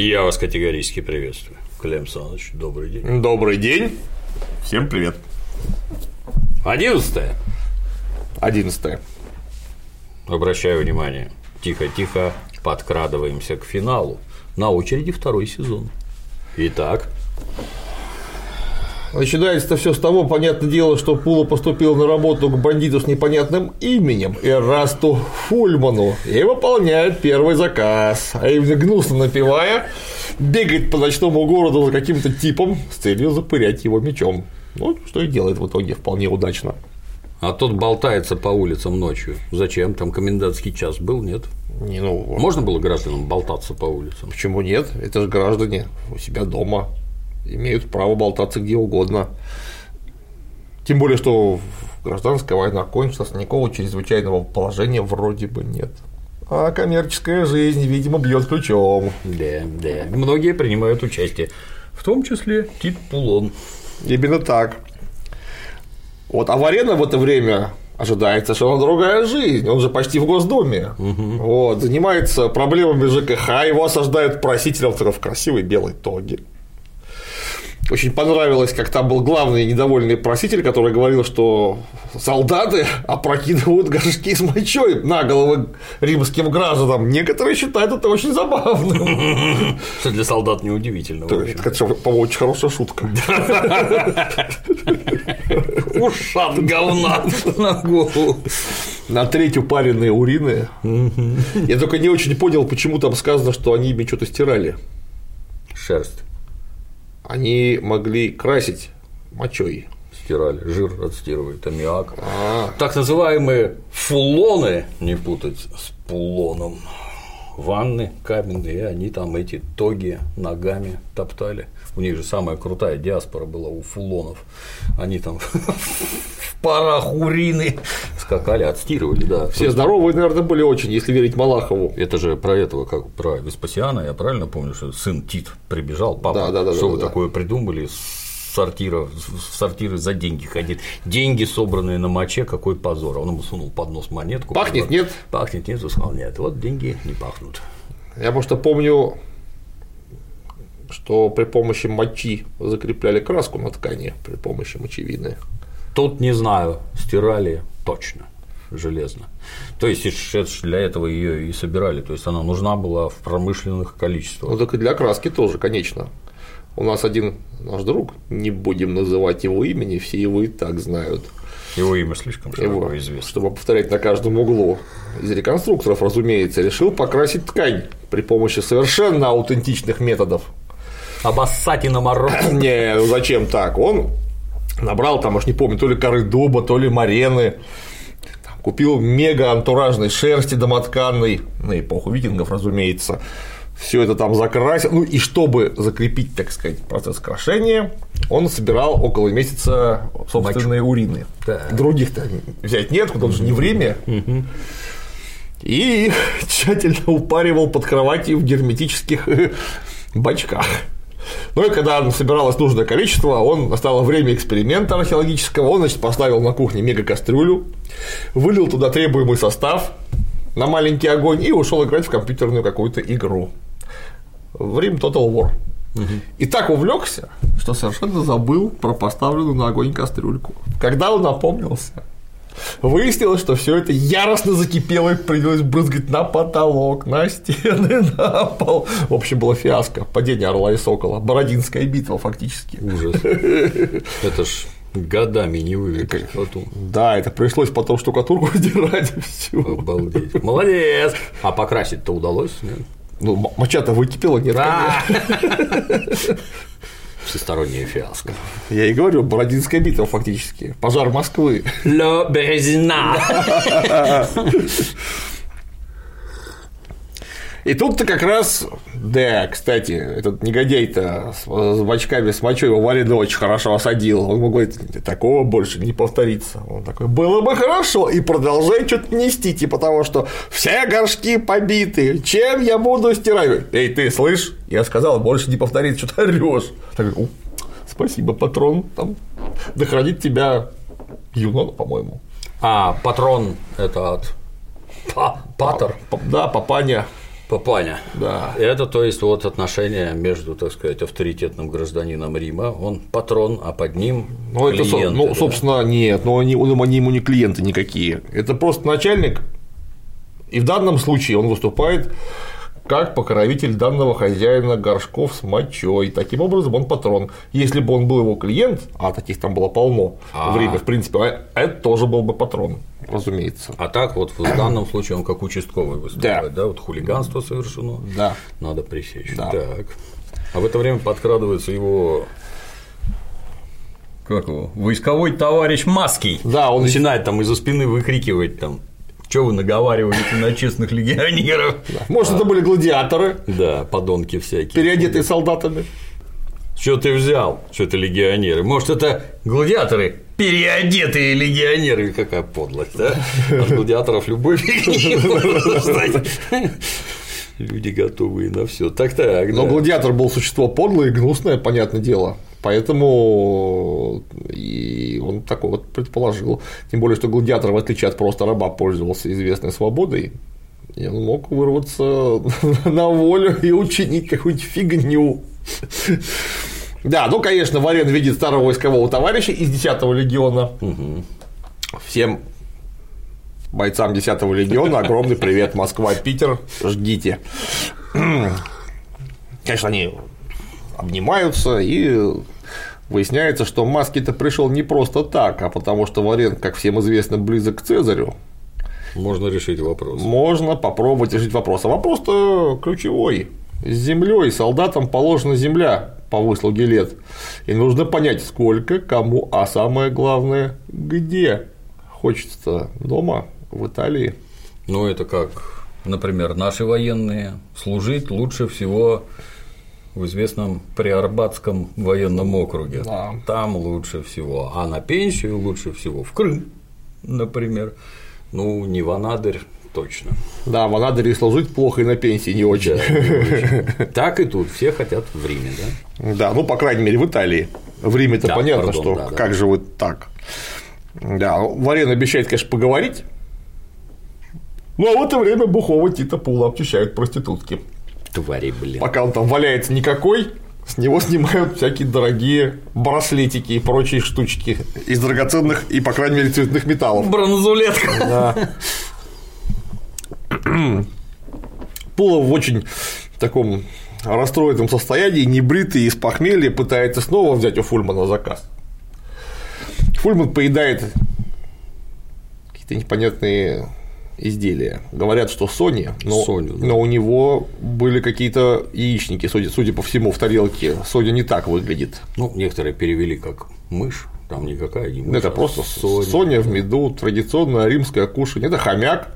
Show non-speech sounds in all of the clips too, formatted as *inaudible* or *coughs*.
Я вас категорически приветствую. Клем Саныч, добрый день. Добрый день. Всем привет. Одиннадцатое. Одиннадцатое. Обращаю внимание. Тихо-тихо подкрадываемся к финалу. На очереди второй сезон. Итак, Начинается все с того, понятное дело, что Пула поступил на работу к бандиту с непонятным именем Эрасту Фульману и выполняет первый заказ, а именно гнусно напивая, бегает по ночному городу за каким-то типом с целью запырять его мечом. Ну, что и делает в итоге вполне удачно. а тот болтается по улицам ночью. Зачем? Там комендантский час был, нет? Не, ну, Можно было гражданам болтаться по улицам? почему нет? Это же граждане у себя дома имеют право болтаться где угодно. Тем более, что гражданская война кончилась, никакого чрезвычайного положения вроде бы нет. А коммерческая жизнь, видимо, бьет ключом. Да, да. Многие принимают участие. В том числе Тит Пулон. Именно так. Вот, а Варена в это время ожидает совершенно другая жизнь. Он же почти в Госдуме. Вот, занимается проблемами ЖКХ, его осаждают такой в красивой белой тоге. Очень понравилось, как там был главный недовольный проситель, который говорил, что солдаты опрокидывают горшки с мочой на головы римским гражданам. Некоторые считают это очень забавным. Что для солдат неудивительно. Это, по-моему, очень хорошая шутка. Ушат говна на голову. На треть упаренные урины. Я только не очень понял, почему там сказано, что они ими что-то стирали. Шерсть Они могли красить мочой. стирали, жир отстирывает, аммиак. А, Так называемые фулоны, не путать с пулоном, ванны каменные, они там эти тоги ногами топтали. У них же самая крутая диаспора была у фулонов. Они там в парах урины скакали, отстирывали, да. все здоровые, наверное, были очень, если верить Малахову. Это же про этого, как про Веспасиана, я правильно помню, что сын Тит прибежал, папа, Да, да, да, что да, вы да. такое придумали, сортира, в сортиры за деньги ходить, деньги, собранные на моче, какой позор, он ему сунул под нос монетку. Пахнет, сказал, нет? Пахнет, нет, сказал, нет, вот деньги не пахнут. Я просто помню, что при помощи мочи закрепляли краску на ткани при помощи мочевины. Тут не знаю, стирали точно железно. То есть для этого ее и собирали. То есть она нужна была в промышленных количествах. Ну так и для краски тоже, конечно. У нас один наш друг, не будем называть его имени, все его и так знают. Его имя слишком широко Его, известно. чтобы повторять на каждом углу. Из реконструкторов, разумеется, решил покрасить ткань при помощи совершенно аутентичных методов. Обоссать и наморозить. *coughs* Не, ну зачем так? Он набрал там, уж не помню, то ли коры дуба, то ли марены, купил мега антуражной шерсти домотканной, на эпоху викингов, разумеется. Все это там закрасил. Ну и чтобы закрепить, так сказать, процесс крашения, он собирал около месяца собственные урины. Так. Других-то взять нет, он же не время. И их *laughs* тщательно упаривал под кроватью в герметических *laughs* бачках. Ну и когда собиралось нужное количество, он настало время эксперимента археологического, он, значит, поставил на кухне мега-кастрюлю, вылил туда требуемый состав на маленький огонь и ушел играть в компьютерную какую-то игру. В Рим Total War. И так увлекся, что совершенно забыл про поставленную на огонь кастрюльку. Когда он опомнился, выяснилось, что все это яростно закипело и принялось брызгать на потолок, на стены, *laughs* на пол. В общем, было фиаско. Падение орла и сокола. Бородинская битва, фактически. Ужас. *laughs* Это ж годами не вывели потом. Да, это пришлось потом штукатурку *laughs* сдирать всю. Обалдеть. Молодец. А покрасить-то удалось? нет? Ну, моча-то выкипела, нет. Всесторонняя фиаско. Я и говорю, Бородинская битва, фактически. Пожар Москвы. Ле Березина. *laughs* И тут-то как раз, да, кстати, этот негодяй-то с, с бачками с мочой его Варина очень хорошо осадил. Он ему говорит, такого больше не повторится. Он такой, было бы хорошо, и продолжает что-то нести, типа того, что все горшки побиты, чем я буду стирать? Эй, ты, слышь, я сказал, больше не повторится, что ты орешь. Такой, «У, спасибо, патрон, там, да хранит тебя Юнона, по-моему. А патрон это от Па- Патер. Да, папаня. Папаня. Да. Это, то есть, вот отношение между, так сказать, авторитетным гражданином Рима, он патрон, а под ним Ну, это, клиенты, ну, да. собственно, нет, но они, ну, они ему не клиенты никакие. Это просто начальник, и в данном случае он выступает как покровитель данного хозяина горшков с мочой. Таким образом, он патрон. Если бы он был его клиент, а таких там было полно А. в Риме, в принципе, а это тоже был бы патрон, разумеется. А так вот в данном случае он как участковый выступает, да, вот хулиганство совершено, Да. надо пресечь. Да. Так. А в это время подкрадывается его как его? Войсковой товарищ Маский. Да, он начинает там из-за спины выкрикивать там, что вы наговариваете на честных легионеров. Может, это были гладиаторы, Да, подонки всякие. переодетые солдатами. Что ты взял? Что это легионеры? Может, это гладиаторы? Переодетые легионеры. Какая подлость, да? От гладиаторов любой. Люди готовые на все. Так так. Но гладиатор был существо подлое и гнусное, понятное дело. Поэтому и он такой вот предположил. Тем более, что гладиатор, в отличие от просто раба, пользовался известной свободой. И он мог вырваться *laughs* на волю и учинить какую-нибудь фигню. *laughs* Да, ну, конечно, Варен видит старого войскового товарища из 10-го легиона. Всем бойцам 10-го легиона огромный привет, Москва, Питер, ждите. *clears throat* Конечно, они обнимаются и выясняется, что Маски-то пришел не просто так, а потому что Варен, как всем известно, близок к Цезарю. Можно решить вопрос. Можно попробовать решить вопрос. А вопрос-то ключевой. С землей солдатам положена земля по выслуге лет. И нужно понять, сколько, кому, а самое главное, где. Хочется дома, в Италии. Ну, это как, например, наши военные служить лучше всего в известном Приорбатском военном округе. Да. Там лучше всего. А на пенсию лучше всего в Крым, например. Ну, не в Анадырь точно. Да, в Анадыре служить плохо и на пенсии не очень. Да, не очень. Так и тут все хотят в Риме, да? Да, ну, по крайней мере, в Италии. В Риме-то Да, понятно, пардон, что да, да. как же вы так. Да, Варен обещает, конечно, поговорить. Ну, а в это время Бухова Тита Пула обчищают проститутки. Твари, блин. Пока он там валяется никакой, с него снимают всякие дорогие браслетики и прочие штучки из драгоценных и, по крайней мере, цветных металлов. Бронзулетка. Да. Пулов в очень таком расстроенном состоянии, небритый из похмелья, пытается снова взять у Фульмана заказ. Фульман поедает какие-то непонятные изделия. Говорят, что Сони, но, Соню, да. но у него были какие-то яичники, судя, судя по всему, в тарелке. Соня не так выглядит. Ну, некоторые перевели как мышь, там никакая не мышь. Это а просто Соня. Соня в меду, традиционное римское кушанье. Это хомяк,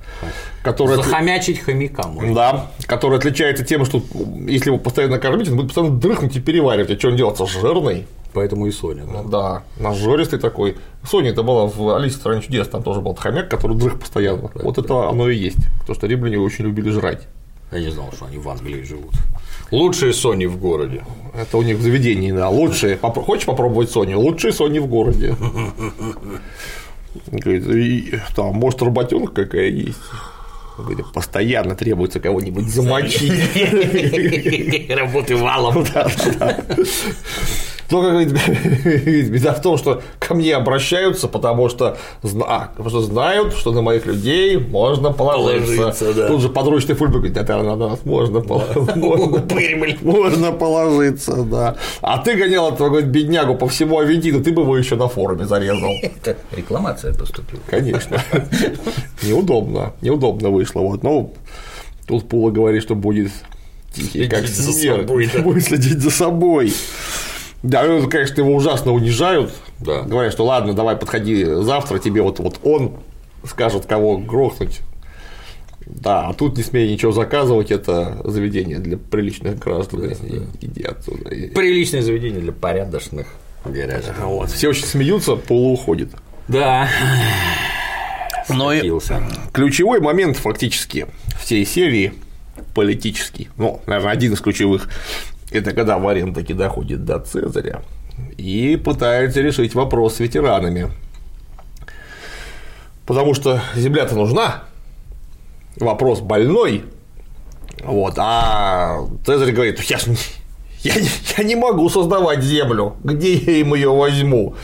который Захомячить хомяка можно. Да, который отличается тем, что если его постоянно кормить, он будет постоянно дрыхнуть и переваривать. А что он делается? Жирный. Поэтому и Соня, да. Да, нажористый такой. Соня это была в Алисе в стране чудес, там тоже был хомяк, который дрых постоянно. Вот это оно и есть. То, что римляне очень любили жрать. Я не знал, что они в Англии живут. Лучшие Сони в городе. Это у них в заведении, да. Лучшие. Попро- Хочешь попробовать Соню? Лучшие Сони в городе. Говорит, «И там, может, работенка какая есть. Говорит, постоянно требуется кого-нибудь замочить. *laughs* Работы валом. Только говорит, говорит, беда в том, что ко мне обращаются, потому что, а, потому что знают, что на моих людей можно положиться. Положиться, да. Тут же подручный фульбек говорит, да, да, нас можно, пол- *laughs* можно, положиться, да. А ты гонял этого беднягу по всему Авентину, ты бы его еще на форуме зарезал. *laughs* Это рекламация поступила. Конечно. Неудобно, неудобно вышло. Вот. Ну, тут Пула говорит, что будет тихий, как смерть, да. будет следить за собой. Да, ну, конечно, его ужасно унижают. Да. Говорят, что ладно, давай подходи завтра, тебе вот, вот он скажет, кого грохнуть. Да, а тут не смей ничего заказывать, это заведение для приличных граждан. Иди отсюда. Приличное заведение для порядочных горячих. Вот. Все очень смеются, Пула уходит. Да. Но и Скатился. ключевой момент фактически всей серии политический, ну, наверное, один из ключевых, это когда Варен таки доходит до Цезаря и пытается решить вопрос с ветеранами. Потому что земля-то нужна, вопрос больной, Вот, а Цезарь говорит, я, я, я не могу создавать землю, где я им ее возьму?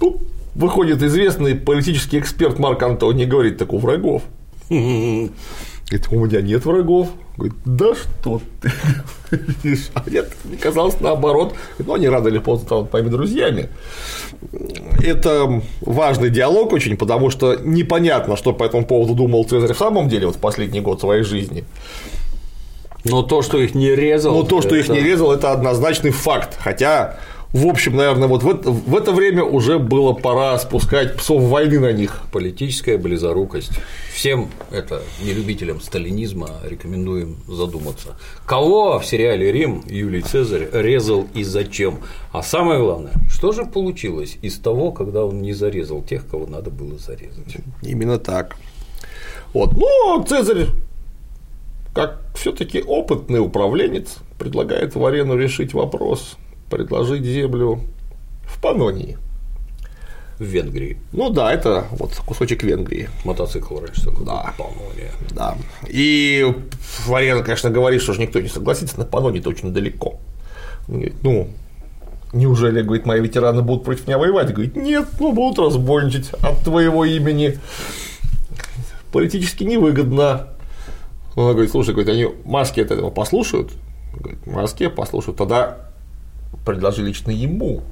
Тут выходит известный политический эксперт Марк Антоний и говорит, так у врагов. Говорит, у меня нет врагов. Говорит, да что ты. А нет, мне казалось наоборот. Говорит, Ну, они рано или поздно станут моими друзьями. Это важный диалог очень, потому что непонятно, что по этому поводу думал Цезарь в самом деле вот в последний год своей жизни. Но то, что их не резал. Но то, что их не резал, это однозначный факт. Хотя, в общем, наверное, вот в это, в это время уже было пора спускать псов войны на них. Политическая близорукость. Всем это нелюбителям сталинизма рекомендуем задуматься. Кого в сериале Рим Юлий Цезарь резал и зачем? А самое главное, что же получилось из того, когда он не зарезал тех, кого надо было зарезать? Именно так. Вот. Но Цезарь, как все-таки опытный управленец, предлагает Варену решить вопрос, предложить землю в Панонии. В Венгрии. Ну да, это вот кусочек Венгрии. Мотоцикл раньше такой Да. Панония. Да. И Варена, конечно, говорит, что же никто не согласится, на Паноне это очень далеко. Он ну, неужели, говорит, мои ветераны будут против меня воевать? Говорит, нет, ну будут разбойничать от твоего имени. Политически невыгодно. Она говорит, слушай, говорит, они маски от этого послушают? Говорит, маски послушают. Тогда предложи лично ему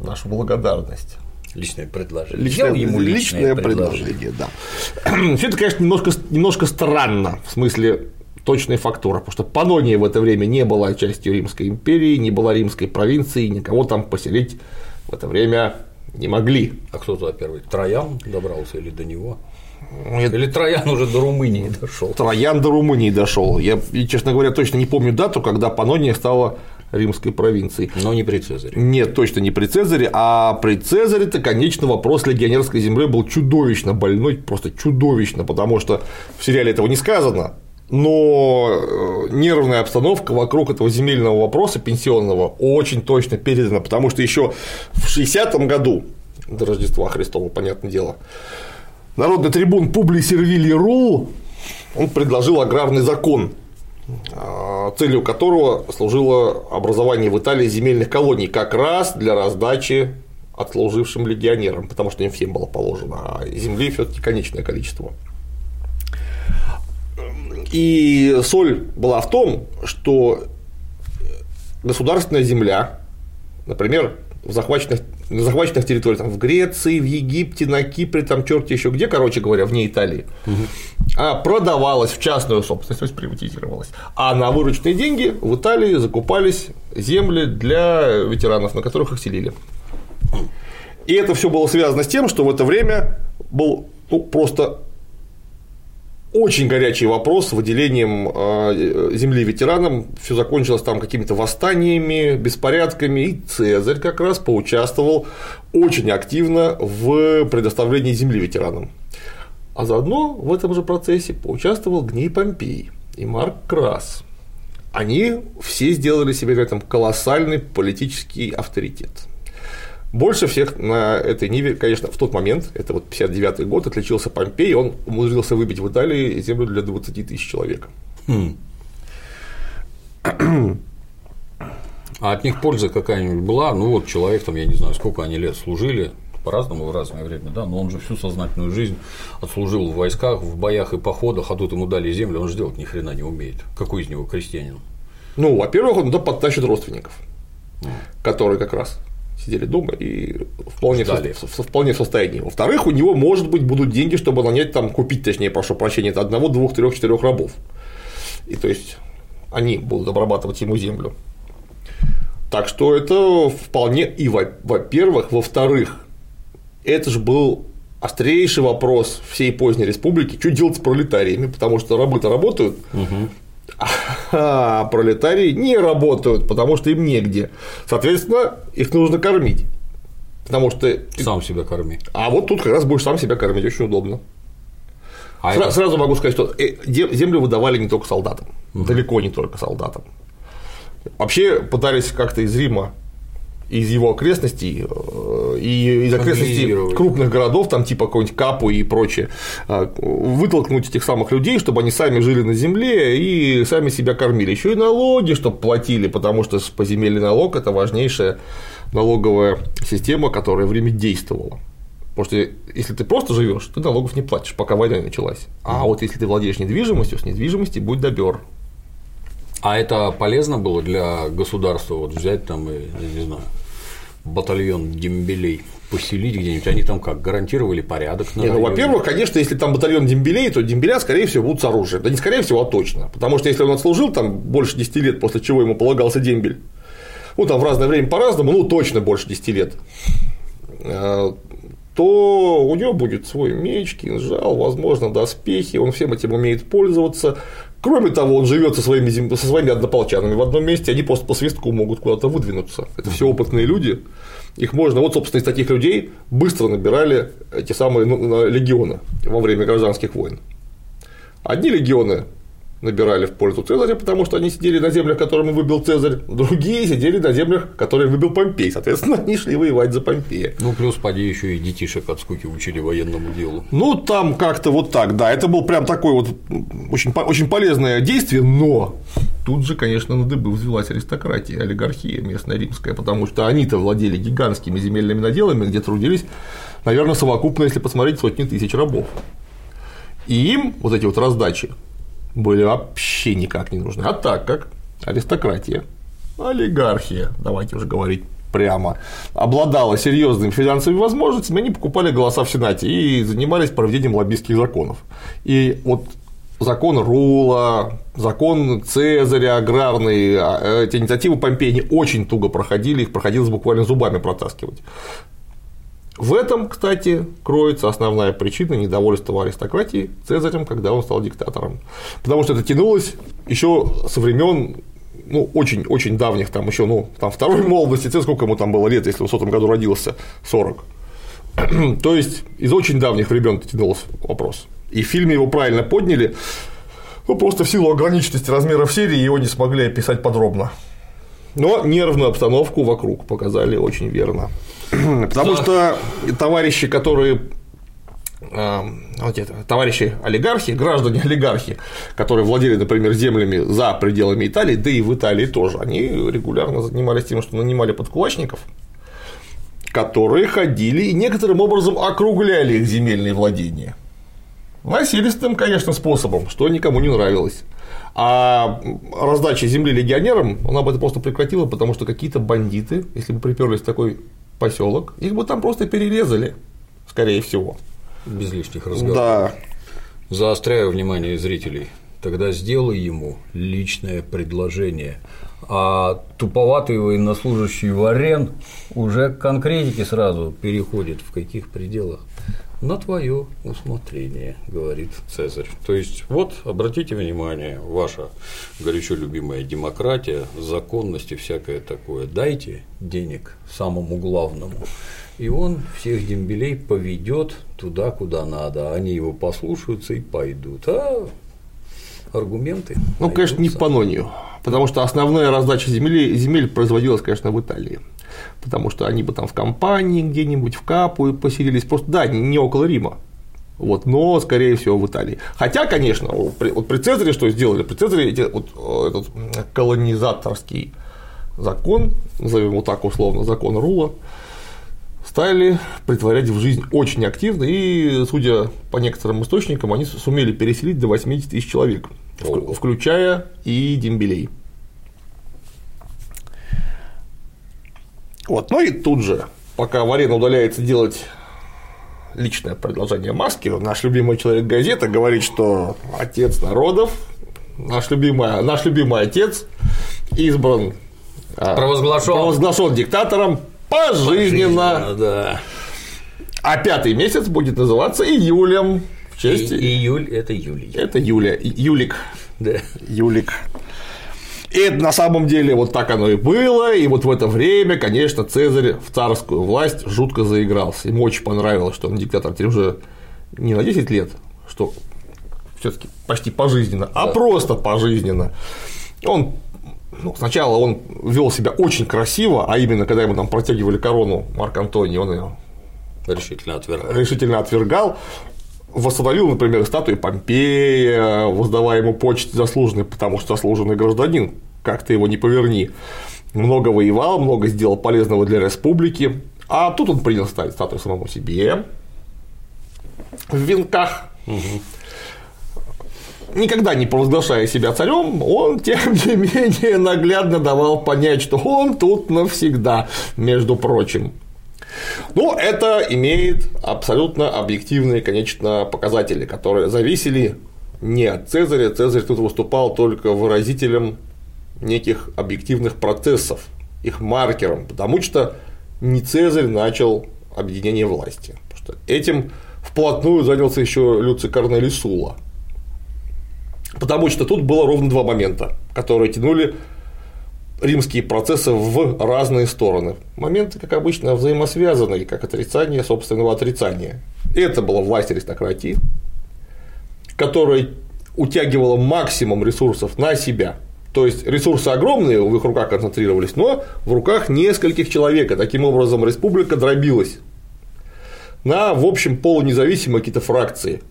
нашу благодарность. Личное предложение. Личное, Сделал ему личное предложение, да. *clears throat* Все это, конечно, немножко, немножко странно в смысле точной фактуры, потому что Панония в это время не была частью Римской империи, не была римской провинцией, никого там поселить в это время не могли. А кто туда первый? Троян добрался или до него? Это Или Троян уже до Румынии дошел? Троян до Румынии дошел. Я, честно говоря, точно не помню дату, когда Панония стала римской провинцией. Но не при Цезаре. Нет, точно не при Цезаре, а при Цезаре-то, конечно, вопрос легионерской земли был чудовищно больной, просто чудовищно, потому что в сериале этого не сказано, но э, нервная обстановка вокруг этого земельного вопроса пенсионного очень точно передана, потому что еще в 60-м году до Рождества Христова, понятное дело, народный трибун Публий Сервилий Рул он предложил аграрный закон, целью которого служило образование в Италии земельных колоний как раз для раздачи отслужившим легионерам, потому что им всем было положено, а земли все-таки конечное количество. И соль была в том, что государственная земля, например, в захваченных, захваченных территориях, там, в Греции, в Египте, на Кипре, там черти еще где, короче говоря, вне Италии, а продавалась в частную собственность, то есть приватизировалась. А на вырученные деньги в Италии закупались земли для ветеранов, на которых их селили. И это все было связано с тем, что в это время был ну, просто очень горячий вопрос выделением э, земли ветеранам. Все закончилось там какими-то восстаниями, беспорядками, и Цезарь как раз поучаствовал очень активно в предоставлении земли ветеранам. А заодно в этом же процессе поучаствовал Гней Помпей и Марк Крас. Они все сделали себе в этом колоссальный политический авторитет. Больше всех на этой ниве, конечно, в тот момент, это вот 59 год, отличился Помпей, он умудрился выбить в Италии землю для 20 тысяч человек. А от них польза какая-нибудь была? Ну вот человек там, я не знаю, сколько они лет служили, по-разному в разное время, да, но он же всю сознательную жизнь отслужил в войсках, в боях и походах, а тут ему дали землю, он же делать ни хрена не умеет. Какой из него крестьянин? Ну, во-первых, он туда подтащит родственников, которые как раз сидели дома и вполне, со- в- вполне в состоянии. Во-вторых, у него, может быть, будут деньги, чтобы нанять там, купить, точнее, прошу прощения, это одного, двух, трех, четырех рабов. И то есть они будут обрабатывать ему землю. Так что это вполне и во- во-первых, во-вторых, это же был острейший вопрос всей поздней республики, что делать с пролетариями, потому что рабы-то работают, а пролетарии не работают, потому что им негде. Соответственно, их нужно кормить. Потому что. Сам себя корми. А вот тут как раз будешь сам себя кормить, очень удобно. А Сра- это- Сразу могу сказать, что э, землю выдавали не только солдатам, далеко не только солдатам. Вообще пытались как-то из Рима, из его окрестностей, э, и из окрестностей крупных городов, там типа какой-нибудь Капу и прочее, а, вытолкнуть этих самых людей, чтобы они сами жили на земле и сами себя кормили. Еще и налоги, чтобы платили, потому что поземельный налог – это важнейшая налоговая система, которая в Риме действовала. Потому что если ты просто живешь, ты налогов не платишь, пока война не началась. А вот если ты владеешь недвижимостью, с недвижимости будет добер. А это полезно было для государства вот взять там, и, я не знаю, батальон дембелей поселить где-нибудь, они там как, гарантировали порядок на Не, ну, во-первых, конечно, если там батальон дембелей, то дембеля, скорее всего, будут с оружием. Да не скорее всего, а точно. Потому что если он отслужил там больше 10 лет, после чего ему полагался дембель, ну, там в разное время по-разному, ну, точно больше 10 лет, э, то у него будет свой меч, кинжал, возможно, доспехи, он всем этим умеет пользоваться. Кроме того, он живет со своими, зем- со своими однополчанами в одном месте, они просто по свистку могут куда-то выдвинуться. Это все опытные люди. Их можно, вот, собственно, из таких людей быстро набирали эти самые ну, легионы во время гражданских войн. Одни легионы набирали в пользу Цезаря, потому что они сидели на землях, которым выбил Цезарь, другие сидели на землях, которые выбил Помпей. Соответственно, *laughs* они шли воевать за Помпея. Ну, плюс, поди, еще и детишек от скуки учили военному делу. Ну, там как-то вот так, да. Это был прям такое вот очень, очень полезное действие, но тут же, конечно, на дыбы взвелась аристократия, олигархия местная римская, потому что они-то владели гигантскими земельными наделами, где трудились, наверное, совокупно, если посмотреть, сотни тысяч рабов. И им вот эти вот раздачи были вообще никак не нужны. А так как аристократия, олигархия, давайте уже говорить прямо, обладала серьезными финансовыми возможностями, они покупали голоса в Сенате и занимались проведением лоббистских законов. И вот закон Рула, закон Цезаря, аграрный, а, эти инициативы Помпея, они очень туго проходили, их приходилось буквально зубами протаскивать. В этом, кстати, кроется основная причина недовольства аристократии Цезарем, когда он стал диктатором. Потому что это тянулось еще со времен ну, очень-очень давних, там еще, ну, там второй *laughs* молодости, Цезарь, сколько ему там было лет, если он в сотом году родился, 40. *clears throat* То есть из очень давних времен тянулся вопрос. И в фильме его правильно подняли, ну, просто в силу ограниченности размеров серии его не смогли описать подробно. Но нервную обстановку вокруг показали очень верно. Потому что товарищи, которые э, вот это, товарищи олигархи, граждане олигархи, которые владели, например, землями за пределами Италии, да и в Италии тоже, они регулярно занимались тем, что нанимали подкулачников, которые ходили и некоторым образом округляли их земельные владения. Насильственным, конечно, способом, что никому не нравилось. А раздача земли легионерам, она бы это просто прекратила, потому что какие-то бандиты, если бы приперлись такой поселок, их бы там просто перерезали, скорее всего. Без лишних разговоров. Да. Заостряю внимание зрителей. Тогда сделай ему личное предложение. А туповатый военнослужащий Варен уже к конкретике сразу переходит. В каких пределах? На твое усмотрение, говорит Цезарь. То есть, вот, обратите внимание, ваша горячо любимая демократия, законность и всякое такое. Дайте денег самому главному. И он всех дембелей поведет туда, куда надо. Они его послушаются и пойдут. А аргументы. Ну, конечно, не в найдутся. Панонию, потому что основная раздача земли, земель производилась, конечно, в Италии. Потому что они бы там в компании где-нибудь, в Капу поселились, просто, да, не около Рима, вот, но, скорее всего, в Италии. Хотя, конечно, вот при Цезаре что сделали? При Цезаре эти, вот, э, этот колонизаторский закон, назовем его так условно, закон Рула, стали притворять в жизнь очень активно, и, судя по некоторым источникам, они сумели переселить до 80 тысяч человек, Ого. включая и дембелей. Вот, ну и тут же, пока Варена удаляется делать личное продолжение маски, наш любимый человек газета говорит, что отец народов, наш любимый, наш любимый отец избран а, Провозглашен. провозглашен диктатором пожизненно. Да. А пятый месяц будет называться июлем в честь. И- июль – это Юлий. Это Юля, Юлик. Да. Юлик. И это на самом деле вот так оно и было, и вот в это время, конечно, Цезарь в царскую власть жутко заигрался. Ему очень понравилось, что он диктатор теперь уже не на 10 лет, что все таки почти пожизненно, а Да. просто пожизненно. Он ну, сначала он вел себя очень красиво, а именно когда ему там протягивали корону Марк Антоний, он ее решительно отвергал. решительно отвергал. Восстановил, например, статуи Помпея, воздавая ему почести заслуженный, потому что заслуженный гражданин, как ты его не поверни. Много воевал, много сделал полезного для республики. А тут он принял ставить статую самому себе в венках. Никогда не провозглашая себя царем, он, тем не менее, *laughs* наглядно давал понять, что он тут навсегда, между прочим. Но это имеет абсолютно объективные, конечно, показатели, которые зависели не от Цезаря. Цезарь тут выступал только выразителем неких объективных процессов, их маркером, потому что не Цезарь начал объединение власти. Потому что этим вплотную занялся еще Люций Корнелий Сула. Потому что тут было ровно два момента, которые тянули римские процессы в разные стороны. Моменты, как обычно, взаимосвязанные, как отрицание собственного отрицания. Это была власть аристократии, которая утягивала максимум ресурсов на себя. То есть ресурсы огромные в их руках концентрировались, но в руках нескольких человек. И таким образом республика дробилась на, в общем, полунезависимые какие-то фракции,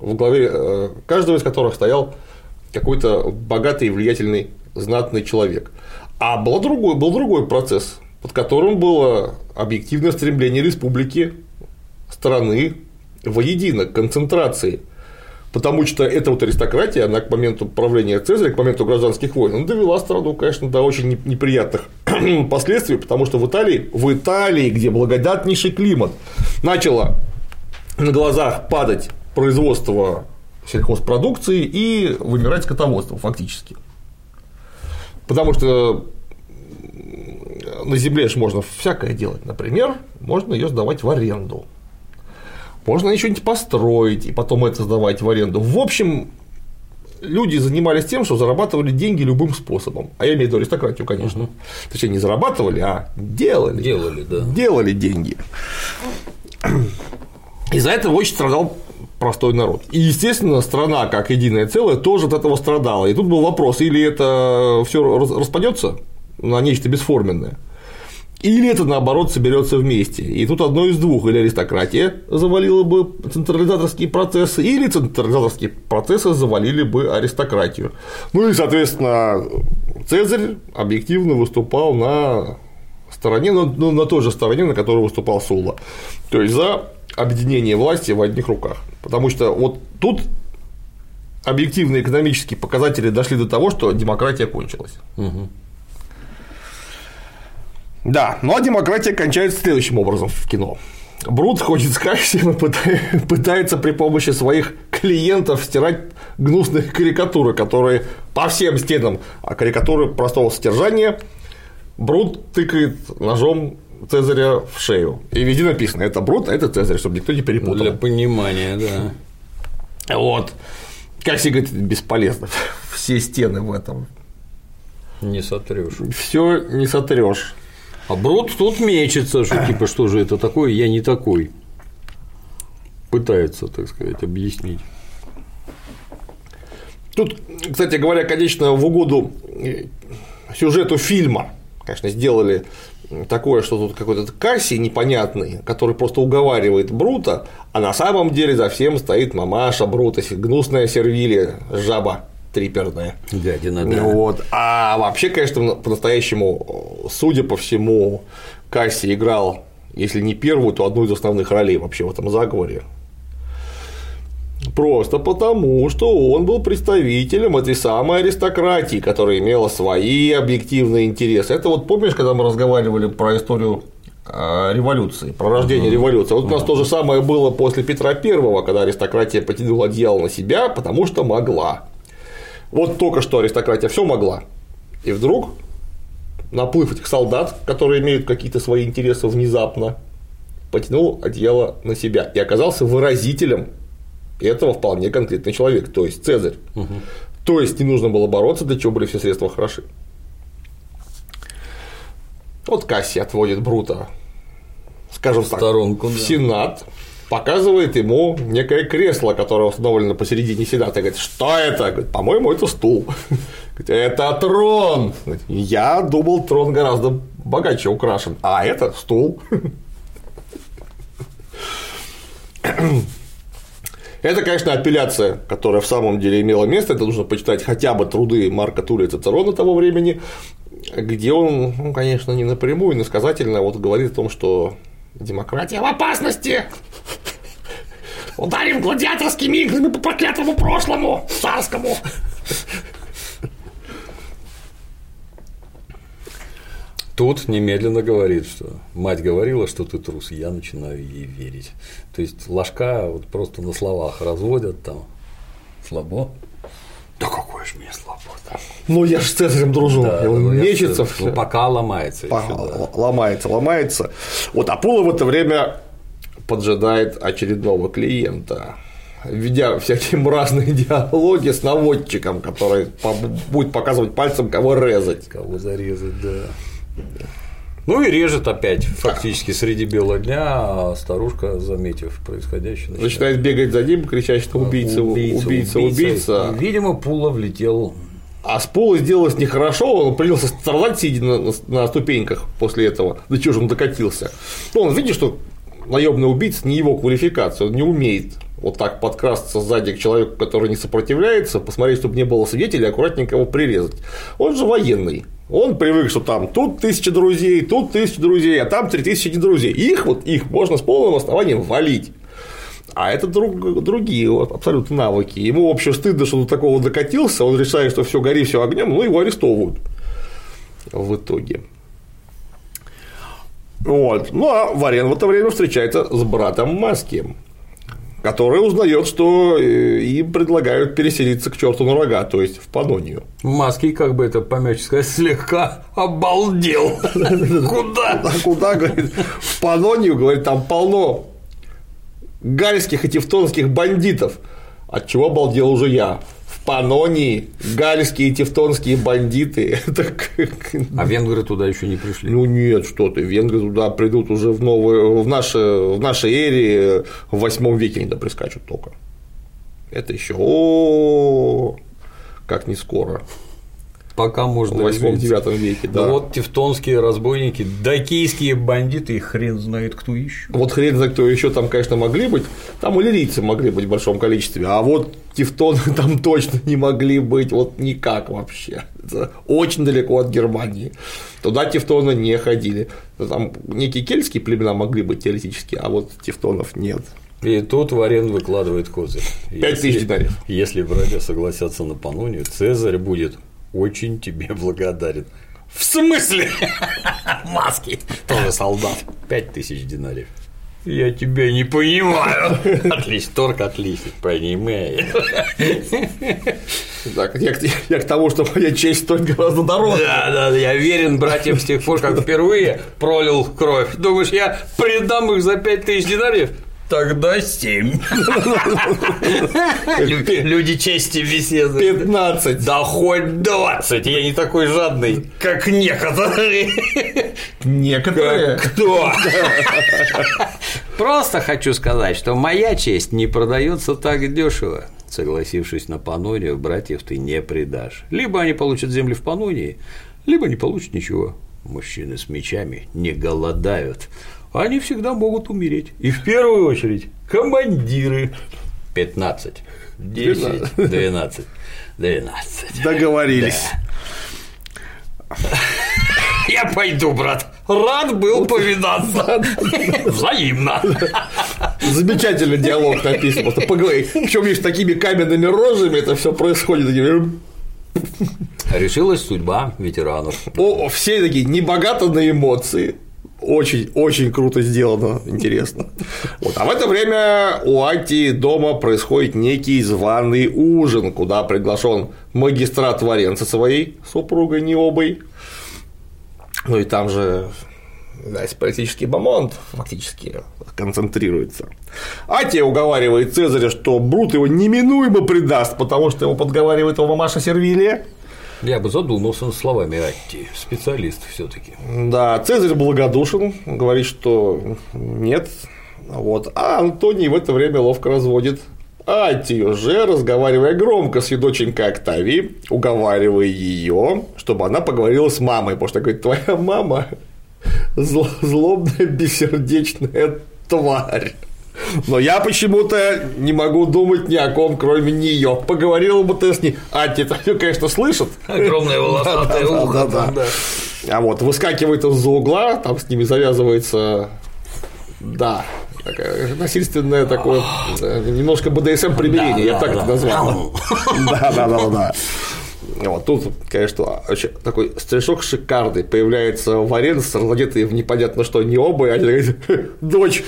в главе э, каждого из которых стоял какой-то богатый и влиятельный знатный человек. А был другой, был другой процесс, под которым было объективное стремление республики страны воедино, концентрации. Потому что эта вот аристократия, она к моменту правления Цезаря, к моменту гражданских войн, она довела страну, конечно, до очень неприятных *clears throat* последствий, потому что в Италии, в Италии, где благодатнейший климат, начало на глазах падать производство сельхозпродукции и вымирать скотоводство фактически. Потому что на земле же можно всякое делать. Например, можно ее сдавать в аренду. Можно еще нибудь построить и потом это сдавать в аренду. В общем, люди занимались тем, что зарабатывали деньги любым способом. А я имею в виду аристократию, конечно. Угу. Точнее, не зарабатывали, а делали. Делали, да. Делали деньги. *clears throat* Из-за этого очень страдал простой народ. И, естественно, страна, как единое целое, тоже от этого страдала. И тут был вопрос, или это все распадется на нечто бесформенное, или это наоборот соберется вместе. И тут одно из двух: или аристократия завалила бы централизаторские процессы, или централизаторские процессы завалили бы аристократию. Ну и, соответственно, Цезарь объективно выступал на стороне, но ну, на той же стороне, на которой выступал Сула. То есть за объединение власти в одних руках. Потому что вот тут объективные экономические показатели дошли до того, что демократия кончилась. Угу. Да, но демократия кончается следующим образом в кино. Брут ходит с Кассием и пытается при помощи своих клиентов стирать гнусные карикатуры, которые по всем стенам, а карикатуры простого содержания, Брут тыкает ножом Цезаря в шею. И везде написано, это Брут, а это Цезарь, чтобы никто не перепутал. Для понимания, да. Вот. Как все говорит, бесполезно. Все стены в этом. Не сотрешь. Все не сотрешь. А Брут тут мечется, что типа, что же это такое, я не такой. Пытается, так сказать, объяснить. Тут, кстати говоря, конечно, в угоду э, сюжету фильма, конечно, сделали такое, что тут какой-то Кассий непонятный, который просто уговаривает Брута, а на самом деле за всем стоит мамаша Брута, гнусная сервилия, жаба триперная. Гадина, да. Вот. А вообще, конечно, по-настоящему, судя по всему, Касси играл, если не первую, то одну из основных ролей вообще в этом заговоре. Просто потому, что он был представителем этой самой аристократии, которая имела свои объективные интересы. Это вот помнишь, когда мы разговаривали про историю а, революции, про рождение uh-huh. революции. Вот uh-huh. у нас то же самое было после Петра Первого, когда аристократия потянула одеяло на себя, потому что могла. Вот только что аристократия все могла. И вдруг наплыв этих солдат, которые имеют какие-то свои интересы внезапно, потянул одеяло на себя и оказался выразителем этого вполне конкретный человек, то есть Цезарь. Угу. То есть не нужно было бороться, для чего были все средства хороши. Вот Касси отводит Брута, скажем так, сторонку, в да. Сенат, показывает ему некое кресло, которое установлено посередине Сената, и говорит, что это? Говорит, по-моему, это стул. *laughs* Это трон. Я думал, трон гораздо богаче украшен, а это стул. *clears throat* Это, конечно, апелляция, которая в самом деле имела место. Это нужно почитать хотя бы труды Марка Тулия Цицерона того времени, где он, ну, конечно, не напрямую, но сказательно вот говорит о том, что демократия в опасности. Ударим гладиаторскими иглами по проклятому прошлому, царскому. Тут немедленно говорит, что мать говорила, что ты трус, я начинаю ей верить. То есть ложка вот просто на словах разводят там. Слабо? Да какое же мне слабо да. Ну, я же с Цезарем дружу, да, он ну, мечется. Ну, пока ломается. Пока еще, да. Ломается, ломается. Вот Апула в это время поджидает очередного клиента ведя всякие разные *laughs* диалоги с наводчиком, который будет показывать пальцем, кого резать. Кого зарезать, да. Ну и режет опять фактически среди бела дня, а старушка, заметив происходящее, начинает, начинает бегать за ним, кричать, что убийца, убийца, убийца, убийца. убийца. Видимо, Пула влетел а с Пола сделалось нехорошо, он принялся страдать, сидя на, на, на ступеньках после этого. Да чего же он докатился? Ну, он видит, что наемный убийца не его квалификация, он не умеет вот так подкрасться сзади к человеку, который не сопротивляется, посмотреть, чтобы не было свидетелей, аккуратненько его прирезать. Он же военный. Он привык, что там тут тысяча друзей, тут тысяча друзей, а там три тысячи друзей. Их вот их можно с полным основанием валить. А это друг, другие вот, абсолютно навыки. Ему вообще стыдно, что до такого докатился, он решает, что все гори, все огнем, ну его арестовывают в итоге. Вот. Ну а Варен в это время встречается с братом Маскием который узнает, что э, им предлагают переселиться к черту на рога, то есть в Панонию. Маски, как бы это помягче сказать, слегка обалдел. *laughs* Куда? А куда, говорит, в Панонию, говорит, там полно гальских и тевтонских бандитов. От чего обалдел уже я? Панонии, гальские и тевтонские бандиты. *laughs* А венгры туда еще не пришли? Ну нет, что ты, венгры туда придут уже в, новые, в, наше, в нашей эре, в восьмом веке они прискачут только. Это еще как не скоро пока можно В 8-9 веке, да. Но вот тевтонские разбойники, дакийские бандиты, и хрен знает кто еще. Вот хрен знает кто еще там, конечно, могли быть. Там иллирийцы могли быть в большом количестве, а вот тевтоны *laughs* там точно не могли быть вот никак вообще. Это очень далеко от Германии. Туда тевтоны не ходили. Там некие кельтские племена могли быть теоретически, а вот тевтонов нет. И тут Варен выкладывает козырь. Пять тысяч динариев. Если братья согласятся на Панонию, Цезарь будет очень тебе *laughs* благодарен. В смысле? *laughs* Маски. Тоже солдат. Пять тысяч динариев. Я тебя не понимаю. *laughs* Отлично, торг отлично, понимаешь. Так, я, я к тому, что моя честь стоит гораздо дороже. Да, да, я верен братьям с тех пор, как впервые пролил кровь. Думаешь, я предам их за пять тысяч динариев? Тогда семь. *laughs* Люди чести беседуют. Пятнадцать. Да хоть двадцать. Я не такой жадный, как некоторые. Некоторые? Кто? *laughs* Просто хочу сказать, что моя честь не продается так дешево. Согласившись на Панонию, братьев ты не предашь. Либо они получат земли в Панонии, либо не получат ничего. Мужчины с мечами не голодают они всегда могут умереть. И в первую очередь командиры. 15, 10, 12, 12. Договорились. Да. Я пойду, брат. Рад был повидаться. Взаимно. Замечательный диалог написан. Просто поговорить. Причем есть такими каменными рожами это все происходит. Решилась судьба ветеранов. О, все такие небогато на эмоции очень, очень круто сделано, интересно. Вот. А в это время у Ати дома происходит некий званый ужин, куда приглашен магистрат Варен со своей супругой Необой. Ну и там же весь политический бомонд фактически концентрируется. Ати уговаривает Цезаря, что Брут его неминуемо предаст, потому что его подговаривает его мамаша Сервилия. Я бы задумался над словами Атти, специалист все таки Да, Цезарь благодушен, говорит, что нет. Вот. А Антоний в это время ловко разводит Атию же, разговаривая громко с ее доченькой Октавией, уговаривая ее, чтобы она поговорила с мамой, потому что говорит, твоя мама зл- злобная, бессердечная тварь. Но я почему-то не могу думать ни о ком, кроме нее. Поговорила бы ты с ней. Ати это все, конечно, слышит. Огромное волосатое ухо. да. там, да. А вот выскакивает из-за угла, там с ними завязывается, да, такая насильственное такое, э, немножко БДСМ примирение, я бы так это назвал. *laughs* Да, да, да, да. Вот тут, конечно, вообще такой стрижок шикарный. Появляется Варенс, разодетый в непонятно что, не оба, и они говорят, дочь,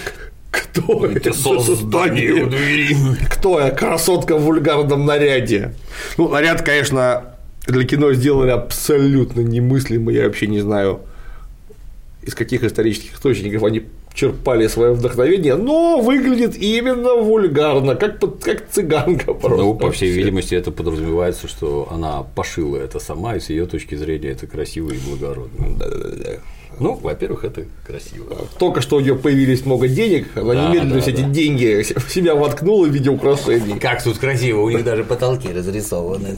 кто это создание у двери. Кто я, красотка в вульгарном наряде? Ну, наряд, конечно, для кино сделали абсолютно немыслимый, я вообще не знаю, из каких исторических источников они черпали свое вдохновение, но выглядит именно вульгарно, как, под- как цыганка просто. Ну, по всей видимости, это подразумевается, что она пошила это сама, и с ее точки зрения это красиво и благородно. Да-да-да. Ну, во-первых, это красиво. Только что у нее появились много денег, она Да, немедленно да, все эти да. деньги в себя воткнула в виде украшений. Как тут красиво, у них даже потолки разрисованы.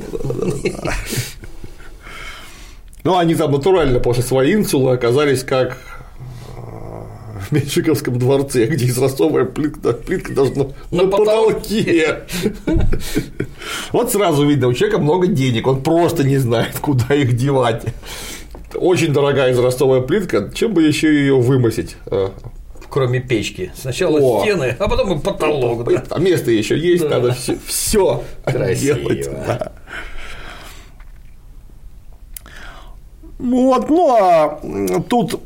Ну, они там натурально после своей инсулы оказались как э, в Меньшиковском дворце, где израстовая плитка, плитка должна на, На потолке. Вот сразу видно, у человека много денег, он просто не знает, куда их девать. Очень дорогая израстовая плитка, чем бы еще ее вымосить? Э, Кроме печки. Сначала О. стены, а потом и потолок. да. А место еще есть, Да. надо все делать. да. Вот, ну а тут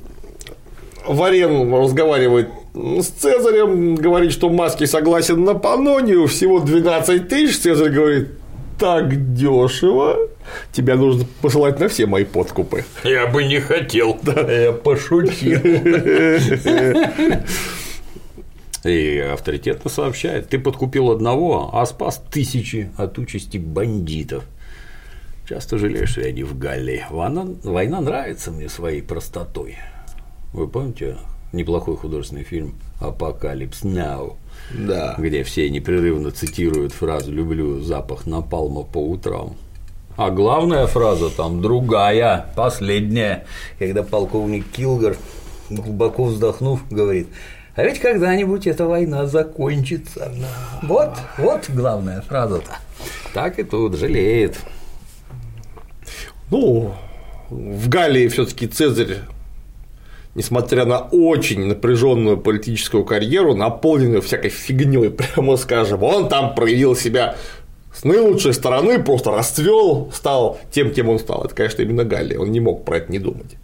Варен разговаривает с Цезарем, говорит, что Маски согласен на Панонию, всего 12 тысяч. Цезарь говорит, так дешево, тебя нужно посылать на все мои подкупы. Я бы не хотел. Я пошутил. И авторитетно сообщает, ты подкупил одного, а спас тысячи от участи бандитов. Часто жалею, что я не в Галлии. Война, война нравится мне своей простотой. Вы помните неплохой художественный фильм «Апокалипс Now», Да. где все непрерывно цитируют фразу «люблю запах напалма по утрам». А главная фраза там другая, последняя, когда полковник Килгор, глубоко вздохнув, говорит, а ведь когда-нибудь эта война закончится. Вот, вот главная фраза-то. Так и тут жалеет. Ну, в Галлии все-таки Цезарь, несмотря на очень напряженную политическую карьеру, наполненную всякой фигней, *laughs* прямо скажем, он там проявил себя с наилучшей стороны, просто расцвел, стал тем, кем он стал. Это, конечно, именно Галлия, он не мог про это не думать.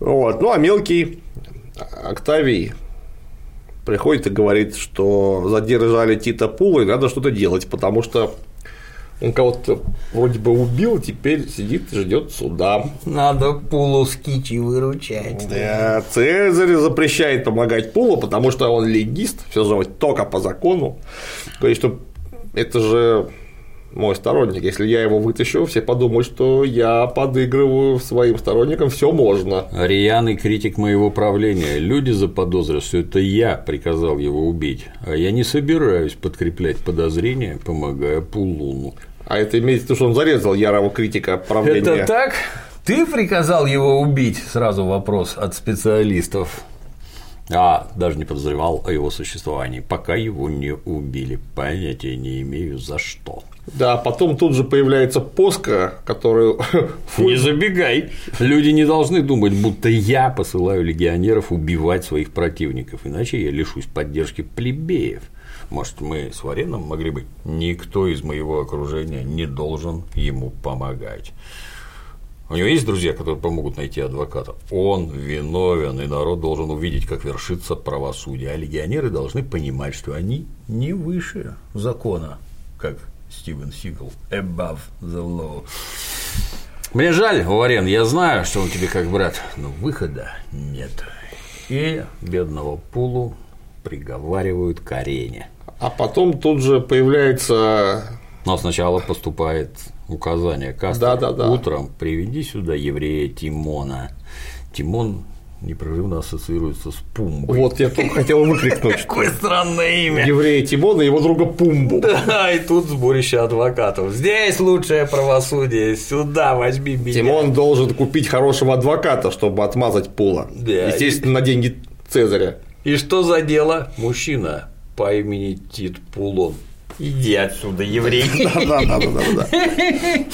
Вот. Ну, а мелкий Октавий приходит и говорит, что задержали Тита Пула и надо что-то делать, потому что он кого-то вроде бы убил, теперь сидит и ждет суда. Надо Пулу с Кичи выручать. Да, Цезарь запрещает помогать Пулу, потому что он легист, все же только по закону. Говорит, что это же мой сторонник. Если я его вытащу, все подумают, что я подыгрываю своим сторонникам, все можно. Рьяный критик моего правления. Люди заподозрят, что это я приказал его убить, а я не собираюсь подкреплять подозрения, помогая Пулуну. А это имеется в виду, что он зарезал ярого критика правления. Это так? Ты приказал его убить? Сразу вопрос от специалистов. А, даже не подозревал о его существовании, пока его не убили. Понятия не имею за что. Да, потом тут же появляется Поска, которую *laughs* Не забегай. Люди не должны думать, будто я посылаю легионеров убивать своих противников, иначе я лишусь поддержки плебеев. Может, мы с Вареном могли быть? Никто из моего окружения не должен ему помогать. У него есть друзья, которые помогут найти адвоката. Он виновен, и народ должен увидеть, как вершится правосудие. А легионеры должны понимать, что они не выше закона, как Стивен Сигал. Above the law. Мне жаль, Варен, я знаю, что он тебе как брат, но выхода нет. И бедного Пулу приговаривают к арене. А потом тут же появляется Но сначала поступает указание Кастро. Да-да-да. Утром приведи сюда еврея Тимона. Тимон непрерывно ассоциируется с Пумбой. Вот я только хотел выкрикнуть. Какое странное имя. Еврея Тимона и его друга Пумбу. Да, и тут сборище адвокатов. Здесь лучшее правосудие, сюда возьми меня. Тимон должен купить хорошего адвоката, чтобы отмазать Пула. Да. Естественно, на деньги Цезаря. И что за дело? Мужчина по имени Тит Пулон. Иди отсюда, еврей. *laughs* Да, да, да, да, да.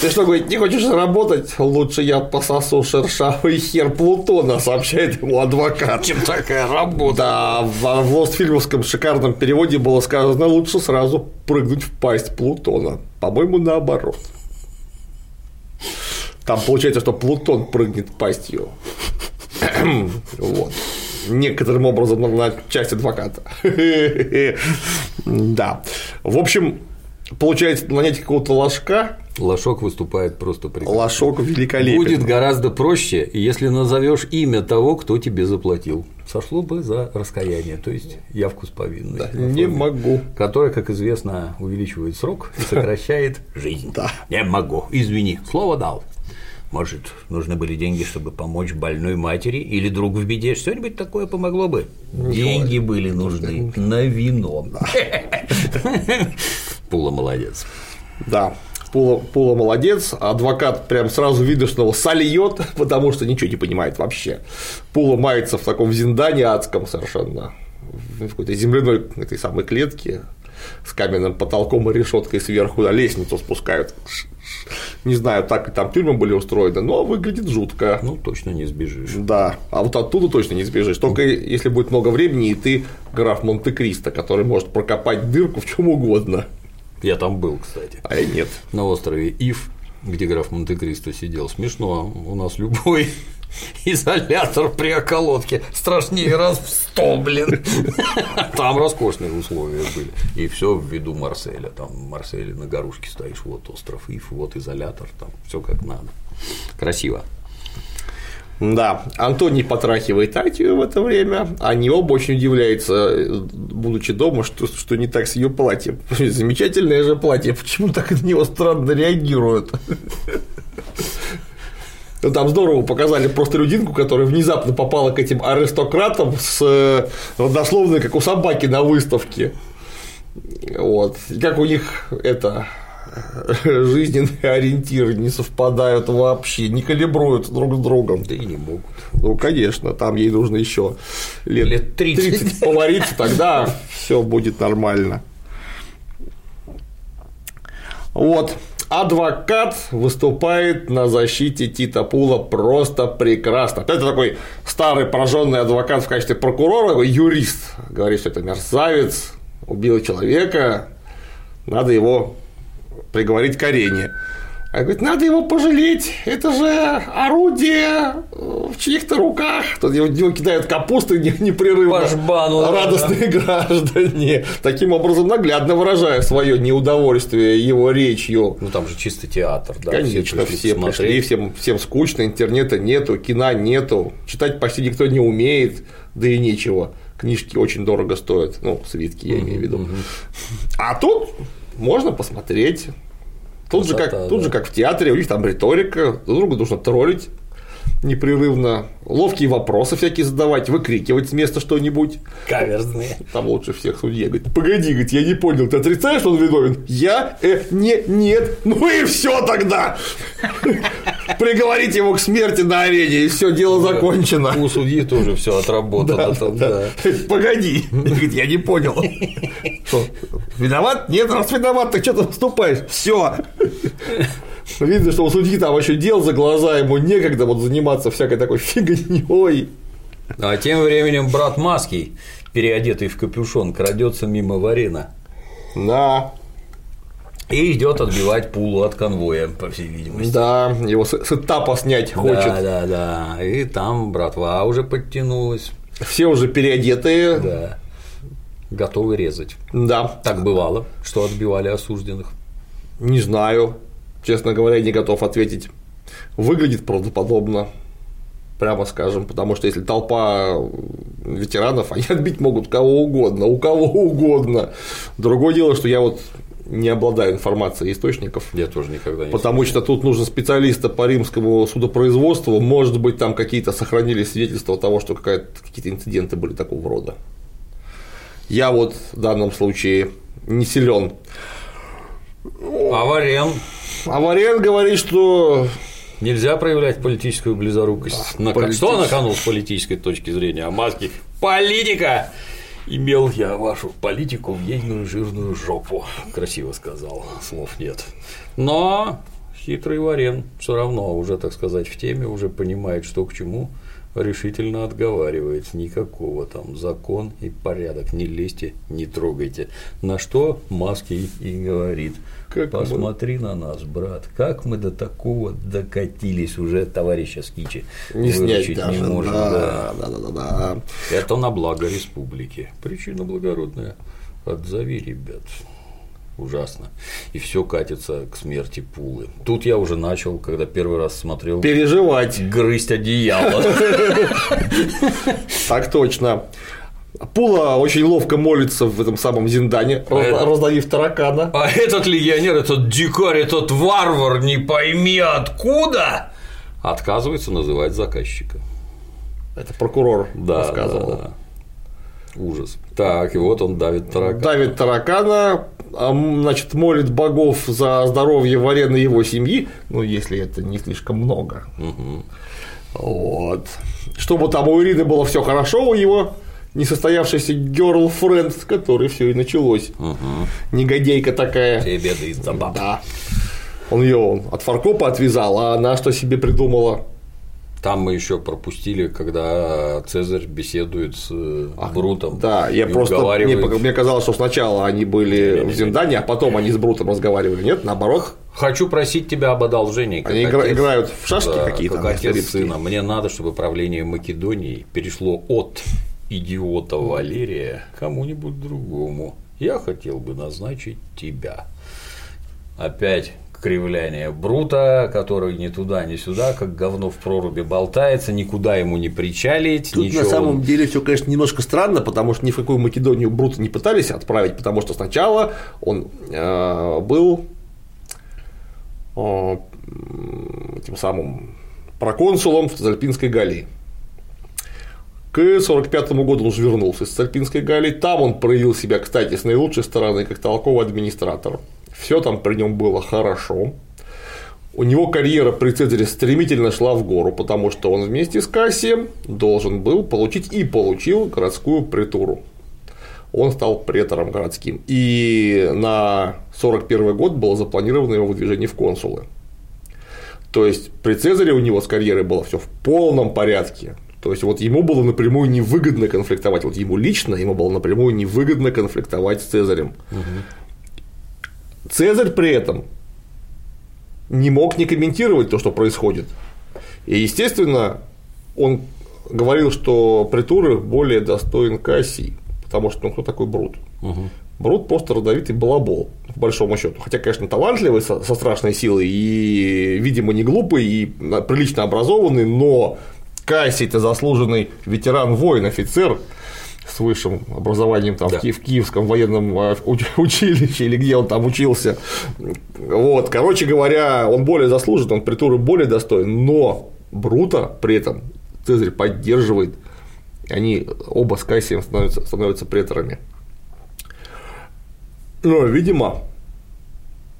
Ты что, говорит, не хочешь работать? Лучше я пососу шершавый хер Плутона, сообщает ему адвокат. Чем такая работа? Да, в в Лостфильмовском шикарном переводе было сказано лучше сразу прыгнуть в пасть Плутона. По-моему, наоборот. Там получается, что Плутон прыгнет пастью. *coughs* Вот. Некоторым образом на- часть адвоката. *laughs* Да. В общем, получается, нанять какого-то ложка, Лошок выступает просто прекрасно. лошок великолепен. Будет гораздо проще, если назовешь имя того, кто тебе заплатил. Сошло бы за раскаяние, то есть явку с повинной. Да, не могу. Которая, как известно, увеличивает срок и сокращает *laughs* жизнь. Да. Не могу, извини, слово дал. Может, нужны были деньги, чтобы помочь больной матери или друг в беде? Что-нибудь такое помогло бы? Деньги были нужны на вино. *laughs* Пула молодец. Да. Пула, Пула молодец, адвокат прям сразу видно, что его сольет, потому что ничего не понимает вообще. Пула мается в таком зиндане адском совершенно, в какой-то земляной этой самой клетке с каменным потолком и решеткой сверху на лестницу спускают. Не знаю, так и там тюрьмы были устроены, но выглядит жутко. Ну, точно не сбежишь. Да, а вот оттуда точно не сбежишь. Только если будет много времени, и ты граф Монте-Кристо, который может прокопать дырку в чем угодно. Я там был, кстати. А я нет. на острове Ив, где граф Монте-Кристо сидел. Смешно, у нас любой изолятор при околотке страшнее раз в сто, блин. Там роскошные условия были. И все в виду Марселя. Там в Марселе на горушке стоишь, вот остров Ив, вот изолятор, там все как надо. Красиво. Да, Антоний потрахивает Атию в это время, они оба очень удивляются, будучи дома, что, что не так с ее платьем. *laughs* Замечательное же платье, почему так на него странно реагируют? Там здорово показали просто людинку, которая внезапно попала к этим аристократам с э, родословной, как у собаки на выставке. Вот. И как у них это *laughs* жизненные ориентиры не совпадают вообще, не калибруют друг с другом. Да и не могут. Ну, конечно, там ей нужно еще лет, Лет 30. повариться, тогда *laughs* все будет нормально. Вот. Адвокат выступает на защите Тита Пула просто прекрасно. Это такой старый пораженный адвокат в качестве прокурора, юрист. Говорит, что это мерзавец, убил человека, надо его приговорить к арене. А говорит, надо его пожалеть, это же орудие в чьих-то руках. Тут его, его кидают капустой не- непрерывно. По жбану, да, радостные *laughs* граждане. Таким образом, наглядно выражая свое неудовольствие его речью. Ну там же чисто театр, да. Конечно, пришли все пришли, всем, всем скучно, интернета нету, кино нету, читать почти никто не умеет, да и нечего. Книжки очень дорого стоят, ну, свитки я имею в виду. А тут можно посмотреть. Тут, же, как, тут же как в театре, у них там риторика, друг друга нужно троллить непрерывно, ловкие вопросы всякие задавать, выкрикивать с места что-нибудь. Каверзные. Там лучше всех судья говорит, погоди, говорит, я не понял, ты отрицаешь, что он виновен? Я? Э, не, нет. Ну и все тогда. Приговорить его к смерти на арене, и все, дело закончено. У судьи тоже все отработано. Погоди. Я не понял. Виноват? Нет, раз виноват, ты что ты выступаешь? Все. Видно, что у судьи там еще дел за глаза, ему некогда вот заниматься всякой такой фигней. А тем временем брат Маский, переодетый в капюшон, крадется мимо Варена Да, и идет отбивать пулу от конвоя, по всей видимости. да, его с, с этапа снять хочет. Да, да, да. И там братва уже подтянулась. Все уже переодетые. Да. Готовы резать. Да. Так бывало, что отбивали осужденных. Не знаю. Честно говоря, не готов ответить. Выглядит правдоподобно. Прямо скажем, потому что если толпа ветеранов, *laughs* они отбить могут кого угодно, у кого угодно. Другое дело, что я вот не обладаю информацией источников. Я тоже никогда не Потому что тут нужно специалиста по римскому судопроизводству, может быть, там какие-то сохранили свидетельства того, что какие-то инциденты были такого рода. Я вот в данном случае не силен. Аварен. Аварен говорит, что Нельзя проявлять политическую близорукость. На, политич... Что на кону с политической точки зрения? А маски политика! Имел я вашу политику в ейную жирную жопу. Красиво сказал, слов нет. Но хитрый Варен все равно уже, так сказать, в теме, уже понимает, что к чему, решительно отговаривает. Никакого там закон и порядок. Не лезьте, не трогайте. На что Маски и говорит. Как Посмотри мы... на нас, брат, как мы до такого докатились уже товарища Скичи. Не снять даже. не можем. Да, да, да, да, да. Это на благо республики. Причина благородная. Отзови, ребят ужасно. И все катится к смерти Пулы. Тут я уже начал, когда первый раз смотрел. Переживать. Грызть одеяло. *laughs* Так точно. Пула очень ловко молится в этом самом Зиндане, а раздавив таракана. А этот легионер, этот дикарь, этот варвар, не пойми откуда, отказывается называть заказчика. Это прокурор да, рассказывал. Да, да. Ужас. Так, и вот он давит таракана. Давит таракана, а, значит, молит богов за здоровье Варена и его семьи, ну, если это не слишком много. Угу. Вот. Чтобы там у Ирины было все хорошо, у его несостоявшийся girlfriend, с которой все и началось. Угу. Негодейка такая. Все беды из-за баб. Да. Он ее от фаркопа отвязал, а она что себе придумала? Там мы еще пропустили, когда Цезарь беседует с а, Брутом. Да, я просто уговаривает... мне, мне казалось, что сначала они были в Зиндане, а потом они с Брутом разговаривали. Нет, наоборот. Хочу просить тебя об одолжении. Они отец, играют в шашки да, какие-то. Как отец сына. Мне надо, чтобы правление Македонии перешло от идиота Валерия кому-нибудь другому. Я хотел бы назначить тебя. Опять кривляние Брута, который ни туда, ни сюда, как говно в проруби болтается, никуда ему не причалить. Тут ничего на самом деле все, конечно, немножко странно, потому что ни в какую Македонию Брута не пытались отправить, потому что сначала он э, был э, этим самым проконсулом в Цезальпинской Галлии. К 1945 году он уже вернулся из Цезальпинской Галлии. Там он проявил себя, кстати, с наилучшей стороны, как толковый администратор все там при нем было хорошо. У него карьера при Цезаре стремительно шла в гору, потому что он вместе с Кассием должен был получить и получил городскую притуру. Он стал претором городским. И на 41 год было запланировано его выдвижение в консулы. То есть при Цезаре у него с карьерой было все в полном порядке. То есть вот ему было напрямую невыгодно конфликтовать, вот ему лично ему было напрямую невыгодно конфликтовать с Цезарем. Угу. Цезарь при этом не мог не комментировать то, что происходит. И, естественно, он говорил, что Притуры более достоин Кассий, потому что ну кто такой Брут? Угу. Брут просто родовитый балабол, по большому счету. Хотя, конечно, талантливый, со, со страшной силой, и, видимо, не глупый, и прилично образованный, но Кассий-то заслуженный ветеран воин, офицер, с высшим образованием там, да. в Киевском военном а, *laughs* училище или где он там учился. Вот, короче говоря, он более заслужен, он притуры более достоин, но Брута при этом Цезарь поддерживает, они оба с Кассием становятся, становятся преторами. Но, видимо,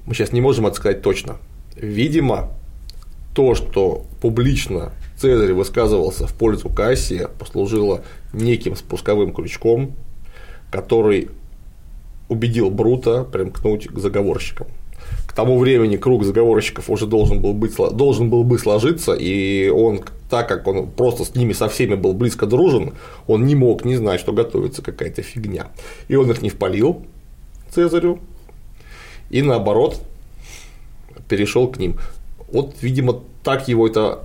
мы сейчас не можем это сказать точно. Видимо, то, что публично Цезарь высказывался в пользу Кассия, послужило неким спусковым крючком, который убедил Брута примкнуть к заговорщикам. К тому времени круг заговорщиков уже должен был, быть, должен был бы сложиться, и он, так как он просто с ними со всеми был близко дружен, он не мог не знать, что готовится какая-то фигня. И он их не впалил Цезарю, и наоборот перешел к ним. Вот, видимо, так его это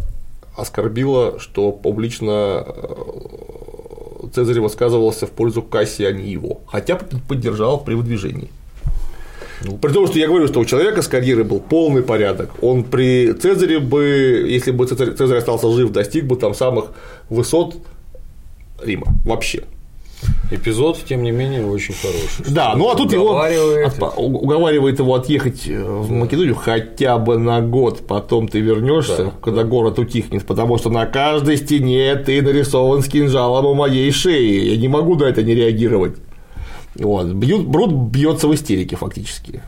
оскорбило, что публично э, Цезарь высказывался в пользу Касси, а не его, хотя поддержал при выдвижении. Ну, при том, что я говорю, что у человека с карьерой был полный порядок. Он при Цезаре бы, если бы Цезарь, Цезарь остался жив, достиг бы там самых высот Рима вообще. Эпизод, тем не менее, очень хороший. Да, ну а тут его Уговаривает. у- уговаривает его отъехать э, в Македонию хотя бы на год, потом ты вернешься, Да, когда город утихнет, потому что на каждой стене ты нарисован с кинжалом у моей шеи. Я не могу на это не реагировать. Вот. Бьют, Брут бьется в истерике фактически.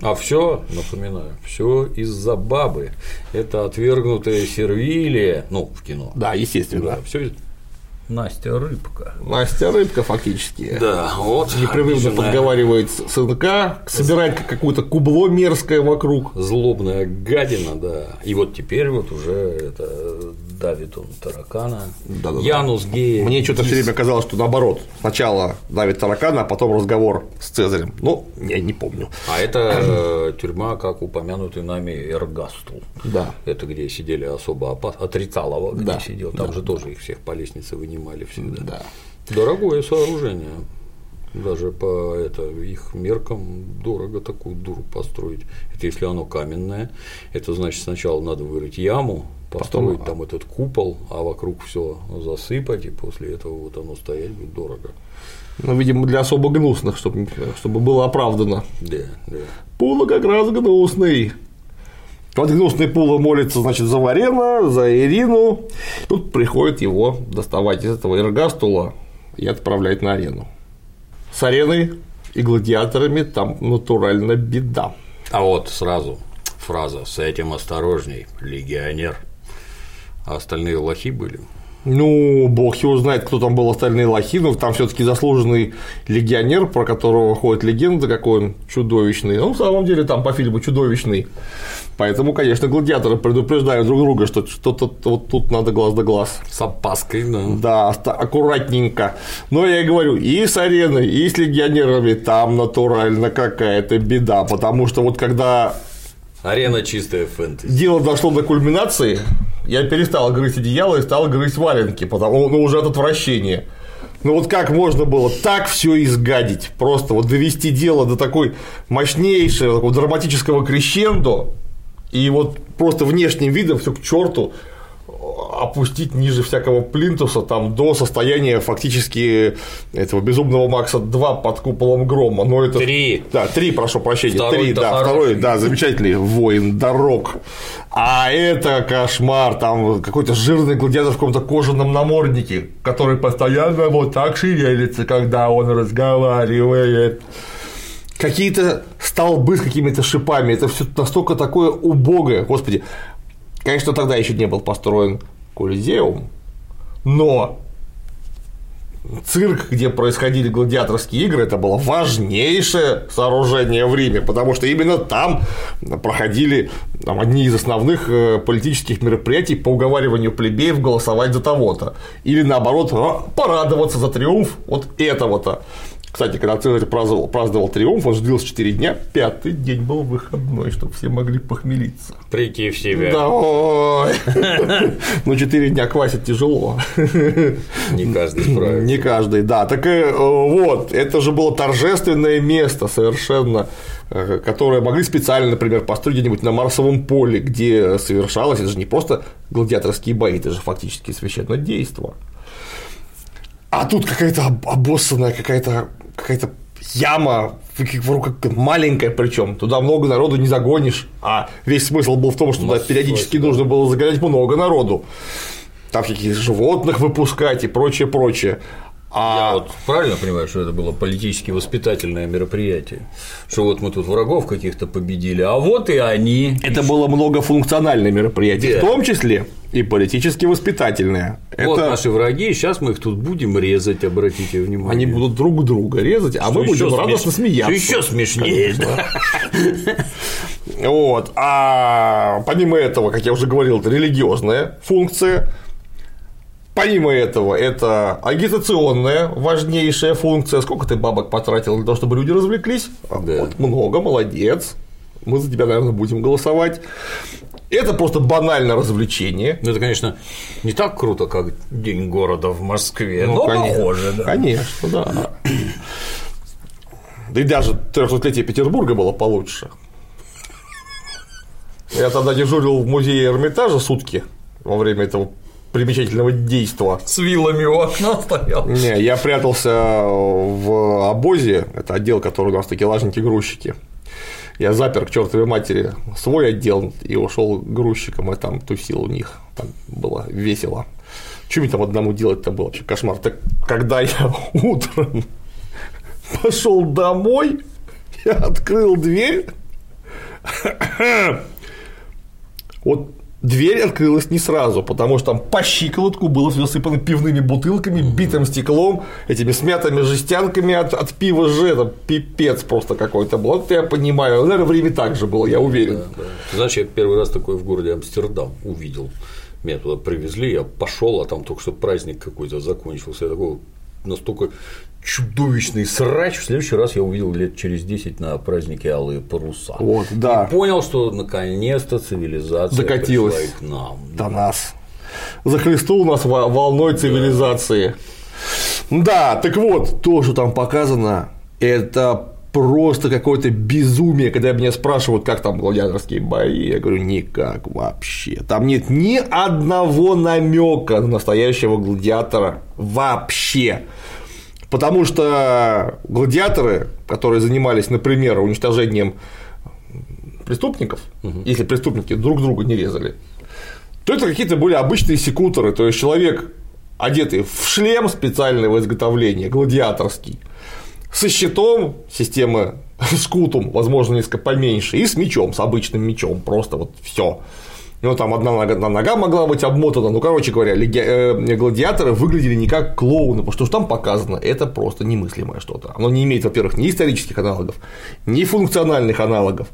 А все, напоминаю, все из-за бабы. Это отвергнутая сервилия, ну, в кино. Да, естественно. Да, все Настя Рыбка. Настя Рыбка фактически. Да, вот. Непрерывно обиженная, подговаривает сынка, собирает как- какое-то кубло мерзкое вокруг. Злобная гадина, да. И вот теперь вот уже это давит он таракана. Да-да-да. Янус гея. Мне что-то все время казалось, что наоборот. Сначала давит таракана, а потом разговор с Цезарем. Ну, я не помню. А это э, тюрьма, как упомянутый нами Эргастул. Да. Это где сидели особо опас... где Да, сидел. Там да, же тоже их всех по лестнице вынимали всегда. Да. Дорогое сооружение. Даже по это, их меркам дорого такую дуру построить. Это если оно каменное, это значит сначала надо вырыть яму, построить Потом- там этот купол, а вокруг все засыпать, и после этого вот оно стоять будет дорого. Ну, видимо, для особо гнусных, чтобы, чтобы было оправдано. Да, да. Пула как раз гнусный. Вот гнусный Пула молится, значит, за Варена, за Ирину. Тут приходит его доставать из этого эргастула и отправлять на арену. С ареной и гладиаторами там натурально беда. А вот сразу фраза «с этим осторожней, легионер». А остальные лохи были. Ну, бог его знает, кто там был остальные лохи, но там все таки заслуженный легионер, про которого ходит легенда, какой он чудовищный. Ну, в самом деле, там по фильму чудовищный. Поэтому, конечно, гладиаторы предупреждают друг друга, что что-то вот тут надо глаз да глаз. С опаской, да. Да, аккуратненько. Но я и говорю, и с ареной, и с легионерами там натурально какая-то беда, потому что вот когда Арена чистая фэнтези. дело дошло до кульминации, я перестал грызть одеяло и стал грызть валенки, потому ну, уже от отвращения. Ну вот как можно было так все изгадить, просто вот довести дело до такой мощнейшего такого драматического крещендо, и вот просто внешним видом все к черту опустить ниже всякого плинтуса там до состояния фактически этого безумного Макса 2 под куполом грома. Но это... Три. Да, три, прошу прощения. Второй-то три, да, хороший. второй, да, замечательный воин дорог. А это кошмар, там какой-то жирный гладиатор в каком-то кожаном наморднике, который постоянно вот так шевелится, когда он разговаривает. Какие-то столбы с какими-то шипами, это все настолько такое убогое, господи. Конечно, тогда еще не был построен Колизеум, но цирк, где происходили гладиаторские игры, это было важнейшее сооружение в Риме, потому что именно там проходили там, одни из основных э, политических мероприятий по уговариванию плебеев голосовать за того-то. Или наоборот, а, порадоваться за триумф вот этого-то. Кстати, когда Цезарь праздновал, праздновал триумф, он же длился 4 дня, пятый день был выходной, чтобы все могли похмелиться. Прийти в себя. Да, ой. *laughs* Ну, 4 дня квасить тяжело. Не каждый справится. Не каждый, да. Так э, вот, это же было торжественное место совершенно, э, которое могли специально, например, построить где-нибудь на Марсовом поле, где совершалось, это же не просто гладиаторские бои, это же фактически священное действо. А тут какая-то об- обоссанная, какая-то какая-то яма, как- маленькая причем, туда много народу не загонишь, а весь смысл был в том, что туда периодически да. нужно было загонять много народу, там всяких животных выпускать и прочее, прочее. А Я вот правильно понимаю, что это было политически воспитательное мероприятие? Что вот мы тут врагов каких-то победили, а вот и они. это было многофункциональное мероприятие, Да. в том числе и политически воспитательное. Вот это наши враги, сейчас мы их тут будем резать, обратите внимание. они будут друг друга резать, а Что мы будем ещё радостно смеш- смеяться. что еще смешнее. Вот. А помимо этого, как я уже говорил, это религиозная функция. Помимо этого, это агитационная важнейшая функция. Сколько ты бабок потратил для того, чтобы люди развлеклись? А Да. Вот, много, молодец. Мы за тебя, наверное, будем голосовать. Это просто банальное развлечение. Ну, это, конечно, не так круто, как День города в Москве, Ну, но конечно. похоже, да. Конечно, да. Да и даже 300-летие Петербурга было получше. Я тогда дежурил в музее Эрмитажа сутки во время этого примечательного действа. С вилами у окна стоял. Не, я прятался в обозе, это отдел, который у нас такие лажники-грузчики. Я запер к чертовой матери свой отдел и ушел грузчиком, и там тусил у них. Там было весело. Что мне там одному делать-то было вообще кошмар. Так когда я *laughs* утром пошел домой, я открыл дверь. *coughs* Вот дверь открылась не сразу, потому что там по щиколотку было засыпано пивными бутылками, битым стеклом, этими смятыми жестянками от, от пива же, это пипец просто какой-то был. Вот я понимаю, наверное, время так же было, я уверен. Да, да. Знаешь, я первый раз такой в городе Амстердам увидел. Меня туда привезли, я пошел, а там только что праздник какой-то закончился. Я такой настолько чудовищный срач. В следующий раз я увидел лет через 10 на празднике Алые паруса. Вот, да. И понял, что наконец-то цивилизация Докатилась пришла к нам. До нас. Захлестнул нас волной цивилизации. Да. да, так вот, то, что там показано, это просто какое-то безумие, когда меня спрашивают, как там гладиаторские бои, я говорю, никак вообще. Там нет ни одного намека на настоящего гладиатора вообще. Потому что гладиаторы, которые занимались, например, уничтожением преступников, угу. если преступники друг друга не резали, то это какие-то были обычные секуторы, то есть человек, одетый в шлем специального изготовления, гладиаторский, со щитом системы *laughs* скутум, возможно, несколько поменьше, и с мечом, с обычным мечом, просто вот все. Ну, там одна нога, одна нога могла быть обмотана. Ну, короче говоря, леги... э, гладиаторы выглядели не как клоуны, потому что там показано, это просто немыслимое что-то. Оно не имеет, во-первых, ни исторических аналогов, ни функциональных аналогов,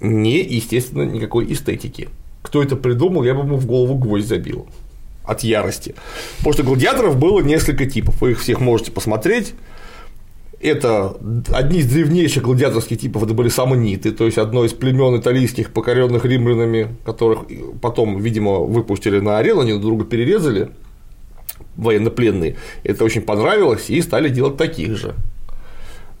ни, естественно, никакой эстетики. Кто это придумал, я бы ему в голову гвоздь забил от ярости. Потому что гладиаторов было несколько типов. Вы их всех можете посмотреть это одни из древнейших гладиаторских типов, это были самониты, то есть одно из племен италийских, покоренных римлянами, которых потом, видимо, выпустили на арену, они друг друга перерезали, военнопленные. Это очень понравилось, и стали делать таких же.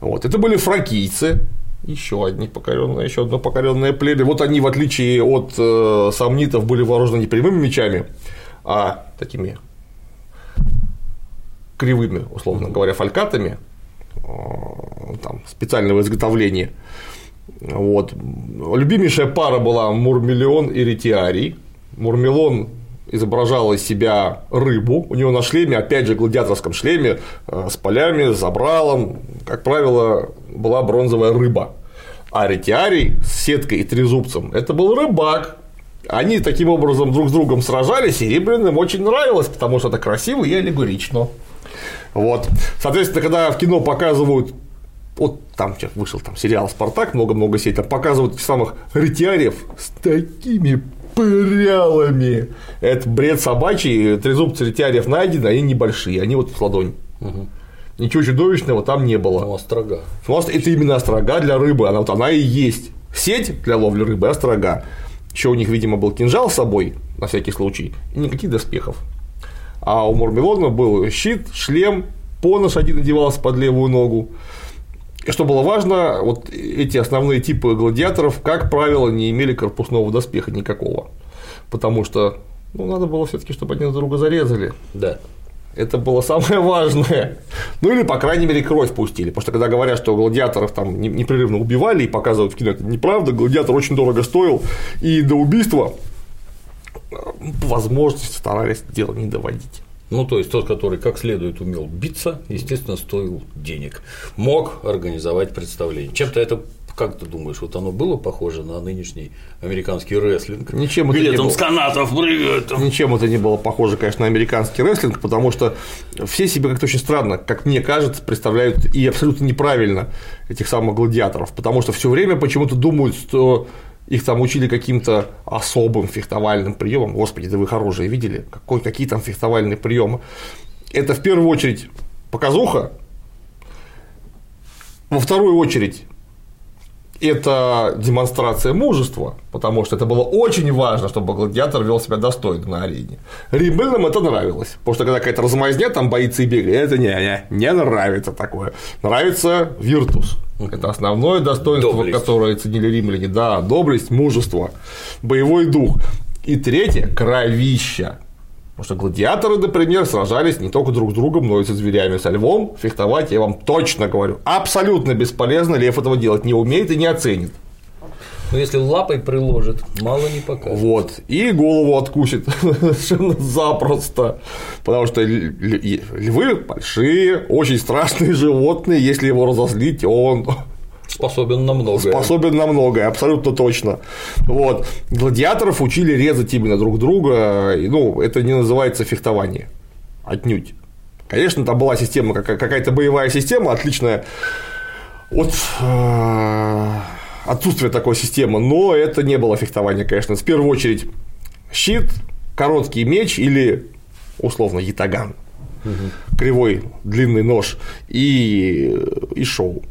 Вот. Это были фракийцы, еще одни покоренные, еще одно покоренное племя. Вот они, в отличие от э, самнитов, были вооружены не прямыми мечами, а такими кривыми, условно говоря, фалькатами, там, специального изготовления. Вот. Любимейшая пара была Мурмелион и Ретиарий. Мурмелон изображал из себя рыбу, у него на шлеме, опять же, гладиаторском шлеме, э, с полями, с забралом, как правило, была бронзовая рыба. А ретиарий с сеткой и трезубцем – это был рыбак, они таким образом друг с другом сражались, и римлянам очень нравилось, потому что это красиво и аллегорично. Вот. Соответственно, когда в кино показывают вот там сейчас вышел там сериал Спартак, много-много сетей, там показывают самых ретиариев с такими прялами. Это бред собачий, трезубцы ретиариев найдены, они небольшие, они вот в ладонь. Угу. Ничего чудовищного там не было. Ну, острога. Это именно острога для рыбы, она вот она и есть. Сеть для ловли рыбы, острога. Еще у них, видимо, был кинжал с собой, на всякий случай, и никаких доспехов а у Мурмелона был щит, шлем, понож один надевался под левую ногу. И что было важно, вот эти основные типы гладиаторов, как правило, не имели корпусного доспеха никакого. Потому что ну, надо было все-таки, чтобы они друг друга зарезали. Да. Это было самое важное. Ну или, по крайней мере, кровь пустили. Потому что когда говорят, что гладиаторов там непрерывно убивали и показывают в кино, это неправда. Гладиатор очень дорого стоил. И до убийства по возможности старались дело не доводить. Ну, то есть тот, который как следует умел биться, естественно, стоил денег. Мог организовать представление. Чем-то это как ты думаешь, вот оно было похоже на нынешний американский рестлинг? Ничем это не там было. с канатов прыгают. Ничем это не было похоже, конечно, на американский рестлинг, потому что все себе как-то очень странно, как мне кажется, представляют и абсолютно неправильно этих самых гладиаторов, потому что все время почему-то думают, что их там учили каким-то особым фехтовальным приемам. Господи, да вы хорошие видели, какой, какие там фехтовальные приемы. Это в первую очередь показуха, во вторую очередь это демонстрация мужества, потому что это было очень важно, чтобы гладиатор вел себя достойно на арене. Римлянам это нравилось, потому что когда какая-то размазня там боится и бегает, это не, не, не нравится такое. Нравится виртус. Это основное достоинство, доблесть. которое ценили римляне. Да, доблесть, мужество, боевой дух. И третье – кровища. Потому что гладиаторы, например, сражались не только друг с другом, но и со зверями, со львом. Фехтовать, я вам точно говорю, абсолютно бесполезно. Лев этого делать не умеет и не оценит. Но если лапой приложит, мало не покажет. Вот. И голову откусит *laughs* совершенно запросто. Потому что львы большие, очень страшные животные. Если его разозлить, он Способен на многое. Способен на многое, абсолютно точно. Вот. Гладиаторов учили резать именно друг друга. И, ну, это не называется фехтование. Отнюдь. Конечно, там была система, какая-то боевая система, отличная от э, отсутствия такой системы, но это не было фехтование, конечно. В первую очередь щит, короткий меч или условно ятаган, угу. кривой длинный нож и, и шоу.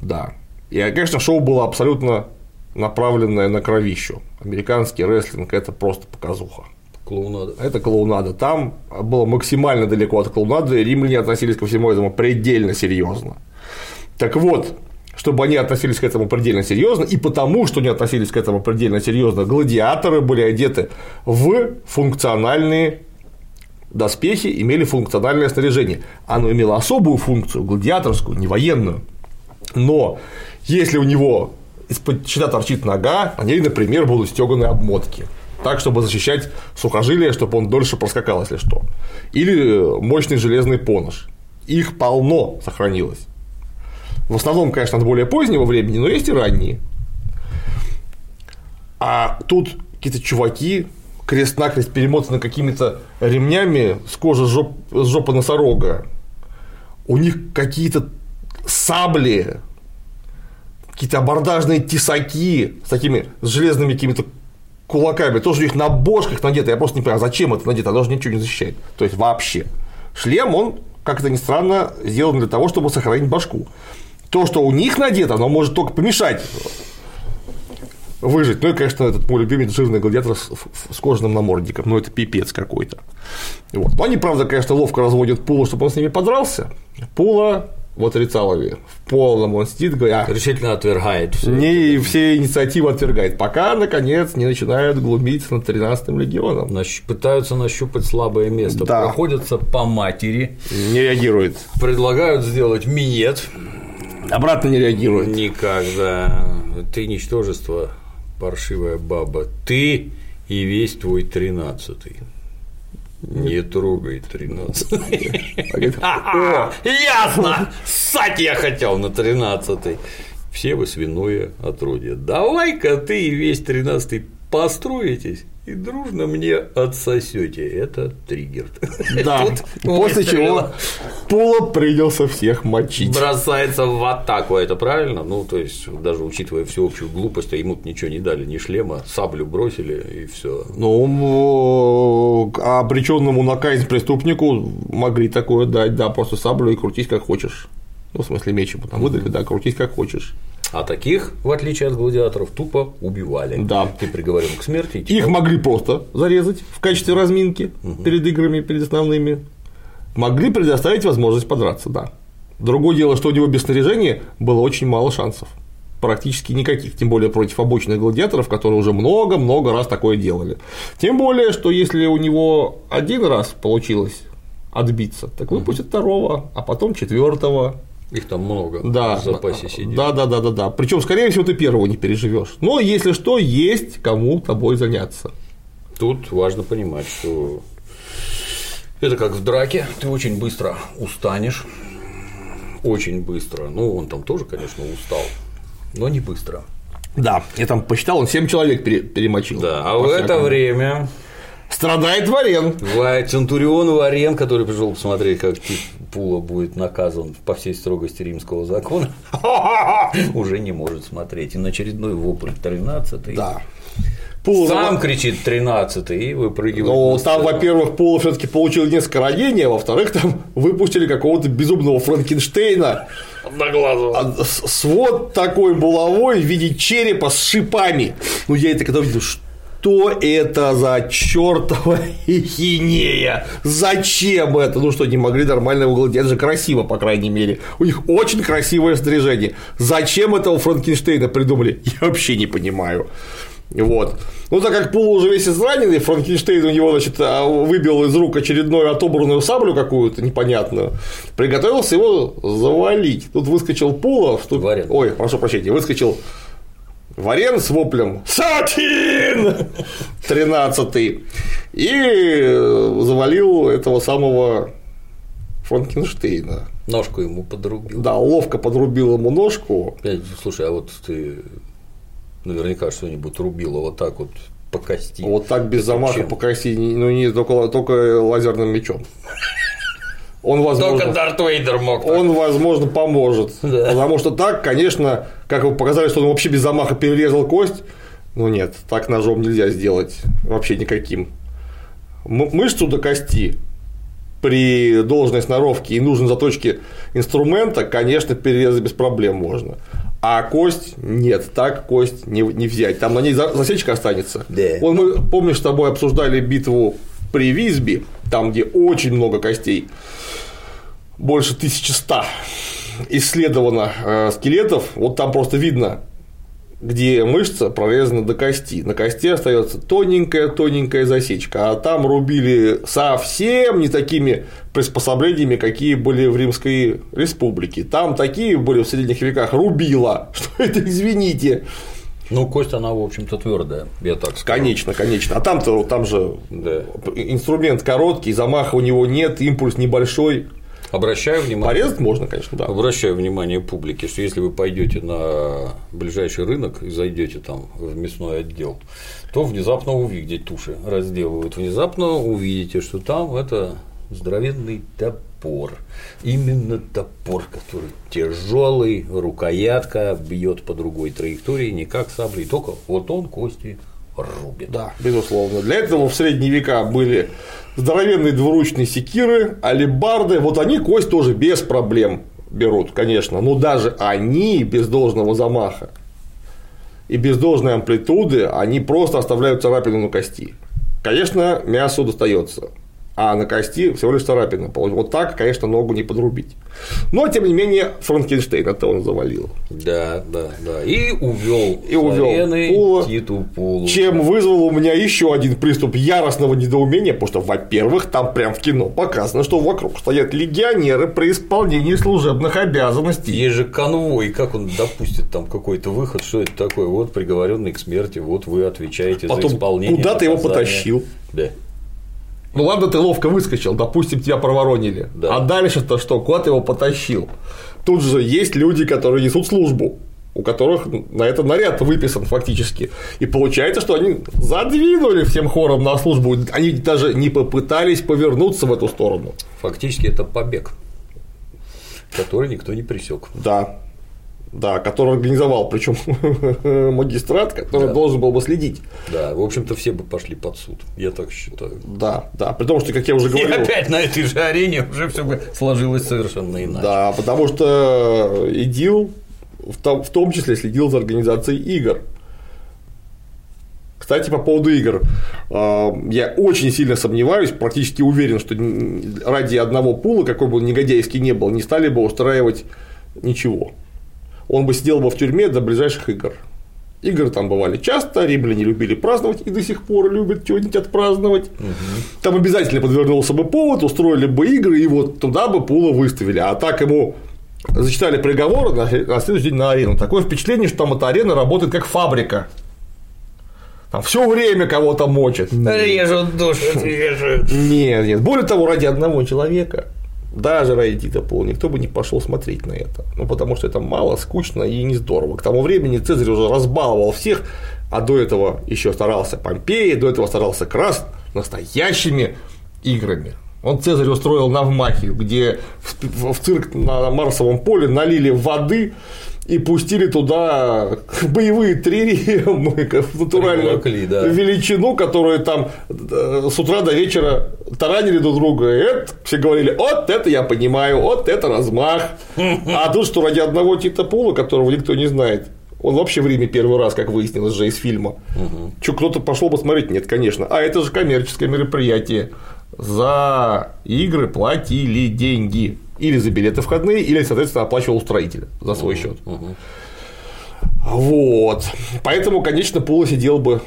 Да. И, конечно, шоу было абсолютно направленное на кровищу. Американский рестлинг – это просто показуха. Клоунада. Это клоунада. Там было максимально далеко от клоунады, римляне относились ко всему этому предельно серьезно. Так вот, чтобы они относились к этому предельно серьезно, и потому, что они относились к этому предельно серьезно, гладиаторы были одеты в функциональные доспехи, имели функциональное снаряжение. Оно имело особую функцию, гладиаторскую, не военную. Но если у него из-под щита торчит нога, на ней, например, будут стеганые обмотки. Так, чтобы защищать сухожилие, чтобы он дольше проскакал, если что. Или мощный железный понож. Их полно сохранилось. В основном, конечно, от более позднего времени, но есть и ранние. А тут какие-то чуваки крест-накрест перемотаны какими-то ремнями с кожи жоп, жопы носорога. У них какие-то сабли какие-то абордажные тесаки с такими с железными какими-то кулаками, тоже у них на бошках надето, я просто не понимаю, зачем это надето, оно же ничего не защищает, то есть вообще. Шлем, он, как это ни странно, сделан для того, чтобы сохранить башку. То, что у них надето, оно может только помешать выжить. Ну и, конечно, этот мой любимый жирный гладиатор с, с кожаным намордником. Ну, это пипец какой-то. Вот. Но они, правда, конечно, ловко разводят Пула, чтобы он с ними подрался. Пула вот Рицалове в полном он сидит, говоря, решительно отвергает все. Не это. все инициативы отвергает, пока наконец не начинают глумиться над 13-м легионом. Нащ... Пытаются нащупать слабое место, да. проходятся по матери, не реагирует. Предлагают сделать минет. Обратно не реагирует. Никогда. Ты ничтожество, паршивая баба. Ты и весь твой тринадцатый. Не трогай 13. *laughs* Ясно! Ссать я хотел на 13. Все вы свиное отродье. Давай-ка ты и весь 13 построитесь и дружно мне отсосете. Это триггер. Да. *laughs* После чего Пула принялся всех мочить. Бросается в атаку, это правильно? Ну, то есть, даже учитывая всеобщую глупость, а ему ничего не дали, ни шлема, саблю бросили и все. Ну, а обреченному на казнь преступнику могли такое дать, да, просто саблю и крутись как хочешь. Ну, в смысле, меч ему там выдали, да, крутись как хочешь. А таких, в отличие от гладиаторов, тупо убивали. Да. Ты приговорен к смерти. Их могли просто зарезать в качестве разминки угу. перед играми, перед основными. Могли предоставить возможность подраться, да. Другое дело, что у него без снаряжения было очень мало шансов. Практически никаких, тем более против обычных гладиаторов, которые уже много-много раз такое делали. Тем более, что если у него один раз получилось отбиться, так выпустят угу. второго, а потом четвертого, их там много да, в запасе сидит. Да, да, да, да, да. Причем, скорее всего, ты первого не переживешь. Но если что, есть кому тобой заняться. Тут важно понимать, что это как в драке, ты очень быстро устанешь. Очень быстро. Ну, он там тоже, конечно, устал, но не быстро. Да, я там посчитал, он 7 человек перемочил. Да, а в это время Страдает Варен. Центурион Варен, который пришел посмотреть, как Пула будет наказан по всей строгости римского закона, *laughs* уже не может смотреть. И на очередной вопль 13 Да. Пула Сам кричит 13 и выпрыгивает. Ну, там, во-первых, Пула все таки получил несколько ранений, а во-вторых, там выпустили какого-то безумного Франкенштейна. Одноглазого. А, с вот такой булавой в виде черепа с шипами. Ну, я это когда увидел, что что это за чертова *laughs* хинея? Зачем это? Ну что, не могли нормально угладить? Это же красиво, по крайней мере. У них очень красивое снаряжение. Зачем этого Франкенштейна придумали? *laughs* Я вообще не понимаю. Вот. Ну, так как Пул уже весь израненный, Франкенштейн у него, значит, а, выбил из рук очередную отобранную саблю какую-то непонятную, приготовился его завалить. Тут выскочил Пула, что... Ой, прошу прощения, выскочил Варен с воплем «Сатин!» 13 и завалил этого самого Франкенштейна. Ножку ему подрубил. Да, ловко подрубил ему ножку. Слушай, а вот ты наверняка что-нибудь рубила вот так вот по кости. Вот так без замаха Чем? по кости, ну не только, только лазерным мечом. Он, Только возможно, Дарт Вейдер мог. так. он, возможно, поможет. Да. Потому что так, конечно, как вы показали, что он вообще без замаха перерезал кость. Ну нет, так ножом нельзя сделать. Вообще никаким. Мышцу до кости при должной сноровке и нужной заточке инструмента, конечно, перерезать без проблем можно. А кость нет, так кость не, не взять. Там на ней за- засечка останется. Да. Вот мы, помнишь, с тобой обсуждали битву при Висби, там, где очень много костей, больше 1100 исследовано э, скелетов, вот там просто видно, где мышца прорезана до кости. На кости остается тоненькая-тоненькая засечка, а там рубили совсем не такими приспособлениями, какие были в Римской республике. Там такие были в средних веках рубила, *laughs* что это, извините. Ну, кость, она, в общем-то, твердая, я так скажу. Конечно, конечно. А там-то там же Да. инструмент короткий, замаха у него нет, импульс небольшой. Обращаю внимание. Порезать можно, конечно, да. Обращаю внимание публики, что если вы пойдете на ближайший рынок и зайдете там в мясной отдел, то внезапно увидите туши разделывают, внезапно увидите, что там это здоровенный топор. Именно топор, который тяжелый, рукоятка бьет по другой траектории, не как саблей, только вот он кости рубит. Да, безусловно. Для этого в средние века были здоровенные двуручные секиры, алебарды. Вот они кость тоже без проблем берут, конечно. Но даже они без должного замаха и без должной амплитуды, они просто оставляют царапину на кости. Конечно, мясо достается. А на кости всего лишь царапина. Вот так, конечно, ногу не подрубить. Но, тем не менее, Франкенштейн это он завалил. Да, да, да. И увел И увёл Пула. Титу Пулу. Чем вызвал у меня еще один приступ яростного недоумения, потому что, во-первых, там прям в кино показано, что вокруг стоят легионеры при исполнении служебных обязанностей. Есть же конвой, как он допустит там какой-то выход, что это такое? Вот приговоренный к смерти, вот вы отвечаете за Потом исполнение. куда ты его потащил? Да. Ну ладно, ты ловко выскочил, допустим, тебя проворонили. Да. А дальше-то что? Куда ты его потащил? Тут же есть люди, которые несут службу, у которых на это наряд выписан фактически. И получается, что они задвинули всем хором на службу. Они даже не попытались повернуться в эту сторону. Фактически это побег, который никто не пресек. Да. Да, который организовал, причем *laughs* магистрат, который Да. должен был бы следить. Да, в общем-то, все бы пошли под суд. Я так считаю. Да, да. При том, что, как я уже И говорил. опять на этой же арене уже все бы сложилось совершенно иначе. Да, потому что ИДИЛ в том, числе следил за организацией игр. Кстати, по поводу игр. э, Я очень сильно сомневаюсь, практически уверен, что ради одного пула, какой бы он негодяйский не был, не стали бы устраивать ничего. Он бы сидел бы в тюрьме до ближайших игр. Игры там бывали часто, римляне любили праздновать и до сих пор любят что-нибудь отпраздновать. Там обязательно подвернулся бы повод, устроили бы игры, и вот туда бы Пула выставили. А так ему зачитали приговор на, на следующий день на арену. Такое впечатление, что там эта арена работает как фабрика. Там все время кого-то мочат. Режут, душат, режут. Нет, нет. Более того, ради одного человека, даже ради Тита Пола, никто бы не пошел смотреть на это. Ну, потому что это мало, скучно и не здорово. К тому времени Цезарь уже разбаловал всех, а до этого еще старался Помпей, до этого старался Крас настоящими играми. Он Цезарь устроил Навмахию, где в цирк на Марсовом поле налили воды и пустили туда боевые триремы *laughs* в натуральную да. величину, которую там э, с утра до вечера таранили друг друга. И это все говорили, вот это я понимаю, вот это размах. А тут что ради одного Тита Пула, которого никто не знает, он вообще в Риме первый раз, как выяснилось же из фильма. Что, кто-то пошел бы смотреть? Нет, конечно. А это же коммерческое мероприятие. За игры платили деньги. Или за билеты входные, или, соответственно, оплачивал устроитель за свой счет. Вот. Поэтому, конечно, Пула сидел бы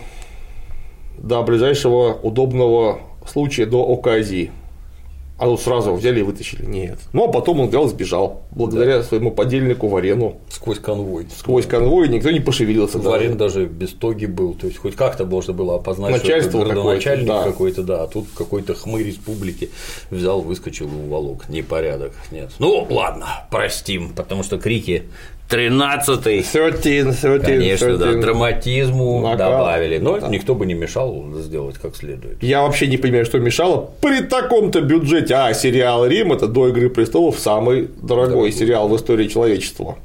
до ближайшего удобного случая, до оказии. А тут сразу взяли и вытащили. Нет. Ну, а потом он взял и сбежал. Благодаря да. своему подельнику Варену. Сквозь конвой. Сквозь конвой никто не пошевелился. Варен даже. даже без тоги был. То есть, хоть как-то можно было опознать, Начальство что это городоначальник да. какой-то, да. А тут какой-то хмырь республики взял, выскочил и уволок. Непорядок. Нет. Ну, ладно, простим, потому что крики Тринадцатый. Thirteen, thirteen, Конечно, 13. да, драматизму Накал. добавили, но да. никто бы не мешал сделать как следует. Я вообще не понимаю, что мешало при таком-то бюджете. А, сериал «Рим» – это до «Игры престолов» самый дорогой Дорогой. сериал в истории человечества.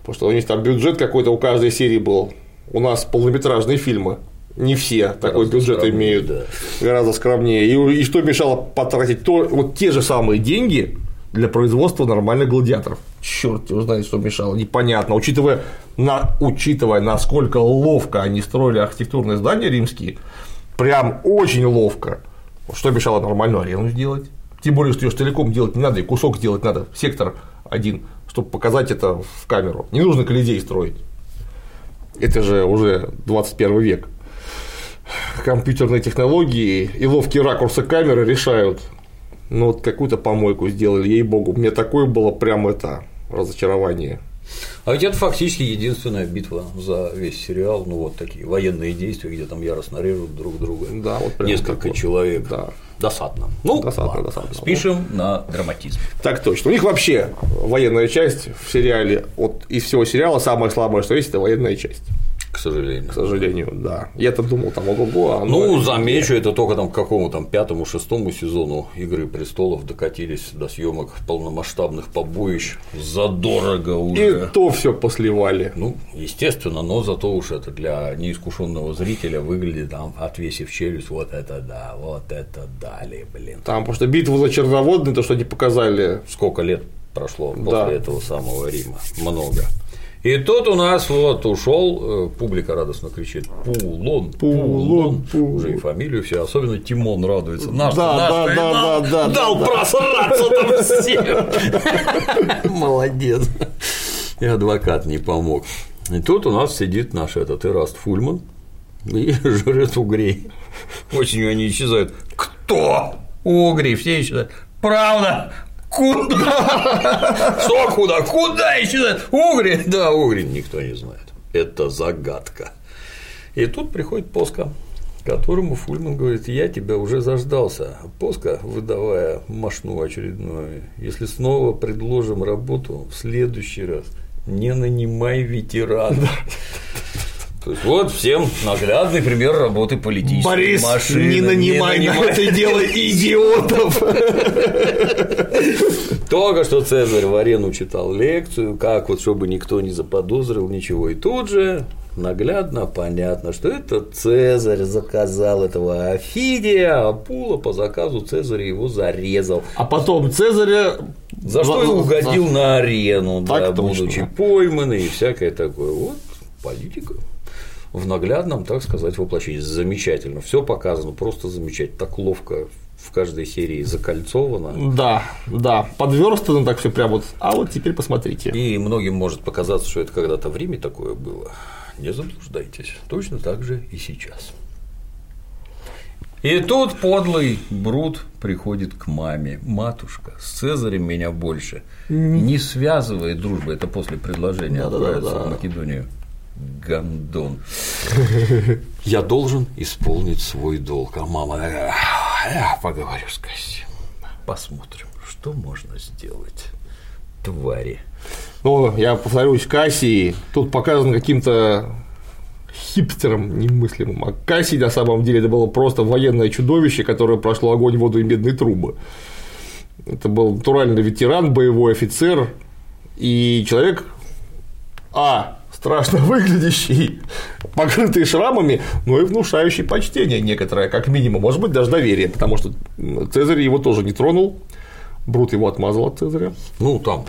Потому что у них там бюджет какой-то у каждой серии был. У нас полнометражные фильмы. Не все гораздо такой бюджет имеют, да. гораздо скромнее. И, и что мешало потратить то, вот те же самые деньги для производства нормальных гладиаторов. Черт его знает, что мешало, непонятно. Учитывая, на, учитывая, насколько ловко они строили архитектурные здания римские, прям очень ловко. Что мешало нормальную арену сделать? Тем более, что ее целиком делать не надо, и кусок сделать надо, сектор один, чтобы показать это в камеру. Не нужно колизей строить. Это же уже 21 век. Компьютерные технологии и ловкие ракурсы камеры решают, ну вот какую-то помойку сделали, ей-богу, мне такое было прям это разочарование. А ведь это фактически единственная битва за весь сериал, ну вот такие военные действия, где там яростно режут друг друга. Да, вот несколько такое. человек. Да. Досадно. Ну, досадно, ладно. досадно. Спишем на драматизм. Так точно. У них вообще военная часть в сериале, вот из всего сериала самое слабое, что есть, это военная часть. К сожалению. К сожалению, да. Я-то думал, там ого-го. А ну, замечу, это только там к какому там пятому, шестому сезону Игры престолов докатились до съемок полномасштабных побоищ задорого уже. И то все посливали. Ну, естественно, но зато уж это для неискушенного зрителя выглядит там, отвесив челюсть, вот это да, вот это дали, блин. Там просто битву за Черноводный, то, что они показали. Сколько лет прошло после да. этого самого Рима? Много. И тут у нас вот ушел, э, публика радостно кричит Пулон, Пулон, Пулон. Уже и фамилию все, особенно Тимон радуется. Наш, да, наш да, да, да, да, дал да, просраться там *laughs* всем. *laughs* Молодец. И адвокат не помог. И тут у нас сидит наш этот Ираст Фульман и *laughs* жрет угрей. Очень они исчезают. Кто? Угри, все исчезают. Правда, Куда? Что куда? Куда исчезает? Угри? Да, Угри никто не знает. Это загадка. И тут приходит Поска, которому Фульман говорит, я тебя уже заждался. Поска, выдавая машну очередную, если снова предложим работу в следующий раз, не нанимай ветерана. То есть вот всем наглядный пример работы политической Борис, машины. не нанимай, не нанимай. на это дело идиотов. *laughs* Только что Цезарь в арену читал лекцию, как вот, чтобы никто не заподозрил ничего. И тут же наглядно понятно, что это Цезарь заказал этого Афидия, а Пула по заказу Цезаря его зарезал. А потом Цезаря за что и угодил на арену, да, будучи пойманный и всякое такое. Вот политика в наглядном, так сказать, воплощении. Замечательно. Все показано, просто замечательно. Так ловко в каждой серии закольцовано. Да, да, подверстано так все прям вот. А вот теперь посмотрите. И многим может показаться, что это когда-то в Риме такое было. Не заблуждайтесь. Точно так же и сейчас. И тут подлый Брут приходит к маме. Матушка, с Цезарем меня больше не связывает дружба. Это после предложения да, отправиться да, да, в Македонию. Гандон. *laughs* Я должен исполнить свой долг. А мама, я поговорю с Кассием. Посмотрим, что можно сделать. Твари. Ну, я повторюсь, Кассий тут показан каким-то хипстером немыслимым. А Кассий на самом деле это было просто военное чудовище, которое прошло огонь, воду и медные трубы. Это был натуральный ветеран, боевой офицер и человек, а, страшно выглядящий, покрытый шрамами, но и внушающий почтение некоторое, как минимум, может быть, даже доверие, потому что Цезарь его тоже не тронул, Брут его отмазал от Цезаря. Ну, там,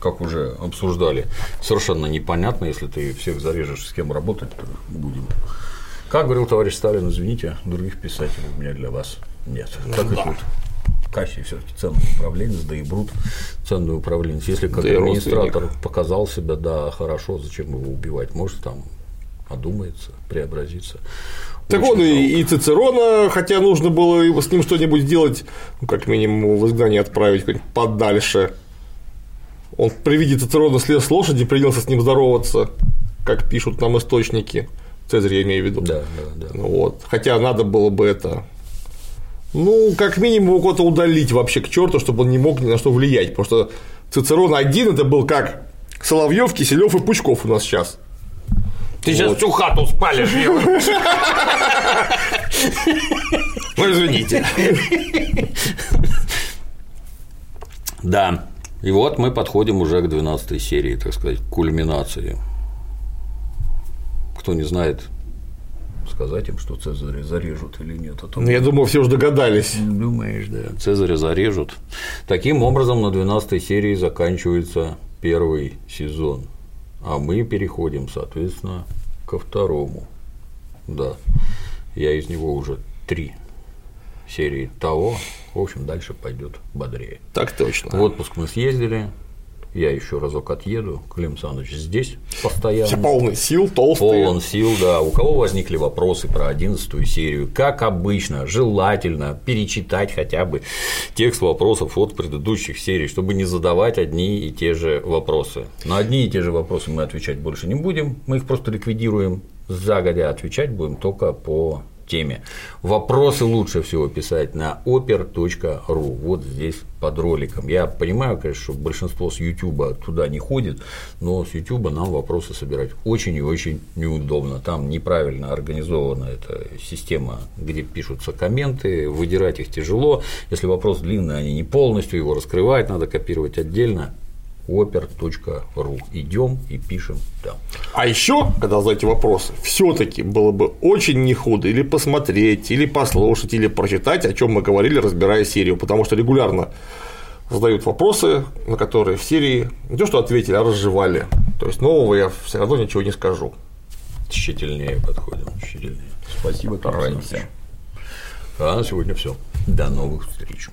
как уже обсуждали, совершенно непонятно, если ты всех зарежешь, с кем работать, то будем. Как говорил товарищ Сталин, извините, других писателей у меня для вас нет. Так да. и тут. Кассий все-таки ценный управленец, да и Брут ценный управленец. Если как Да администратор показал себя, да, хорошо, зачем его убивать? Может, там одумается, преобразится. Так Очень он и, жалко. и Цицерона, хотя нужно было с ним что-нибудь сделать, ну, как минимум в изгнание отправить подальше. Он при виде Цицерона слез с лошади, принялся с ним здороваться, как пишут нам источники. Цезарь я имею в виду. Да, да, да. Вот. Хотя надо было бы это. Ну, как минимум его куда-то удалить вообще к черту, чтобы он не мог ни на что влиять. Потому что Цицерон один это был как Соловьев, Киселев и Пучков у нас сейчас. Ты сейчас всю хату спалишь, Ну, *laughs* извините. Да. И вот мы подходим уже к 12 серии, так сказать, к кульминации. Кто не знает, сказать им, что Цезаря зарежут или нет. А то Ну, я думаю, все уже догадались. Думаешь, да. Цезаря зарежут. Таким образом, на 12 серии заканчивается первый сезон. А мы переходим, соответственно, ко второму. Да. Я из него уже три серии того. В общем, дальше пойдет бодрее. Так точно. В отпуск мы съездили. Я еще разок отъеду. Клим Саныч здесь постоянно. Все полный сил, толстые. Полон сил, да. У кого возникли вопросы про одиннадцатую серию, как обычно, желательно перечитать хотя бы текст вопросов от предыдущих серий, чтобы не задавать одни и те же вопросы. На одни и те же вопросы мы отвечать больше не будем, мы их просто ликвидируем, загодя отвечать будем только по теме. Вопросы лучше всего писать на oper.ru, вот здесь под роликом. Я понимаю, конечно, что большинство с YouTube туда не ходит, но с YouTube нам вопросы собирать очень и очень неудобно. Там неправильно организована эта система, где пишутся комменты, выдирать их тяжело. Если вопрос длинный, они не полностью его раскрывать, надо копировать отдельно oper.ru. Идем и пишем там. А еще, когда задаете вопросы, все-таки было бы очень не худо или посмотреть, или послушать, или прочитать, о чем мы говорили, разбирая серию, потому что регулярно задают вопросы, на которые в серии не то что ответили, а разжевали. То есть нового я все равно ничего не скажу. Тщательнее подходим, тщательнее. Спасибо. Александрович. А на сегодня все. До новых встреч.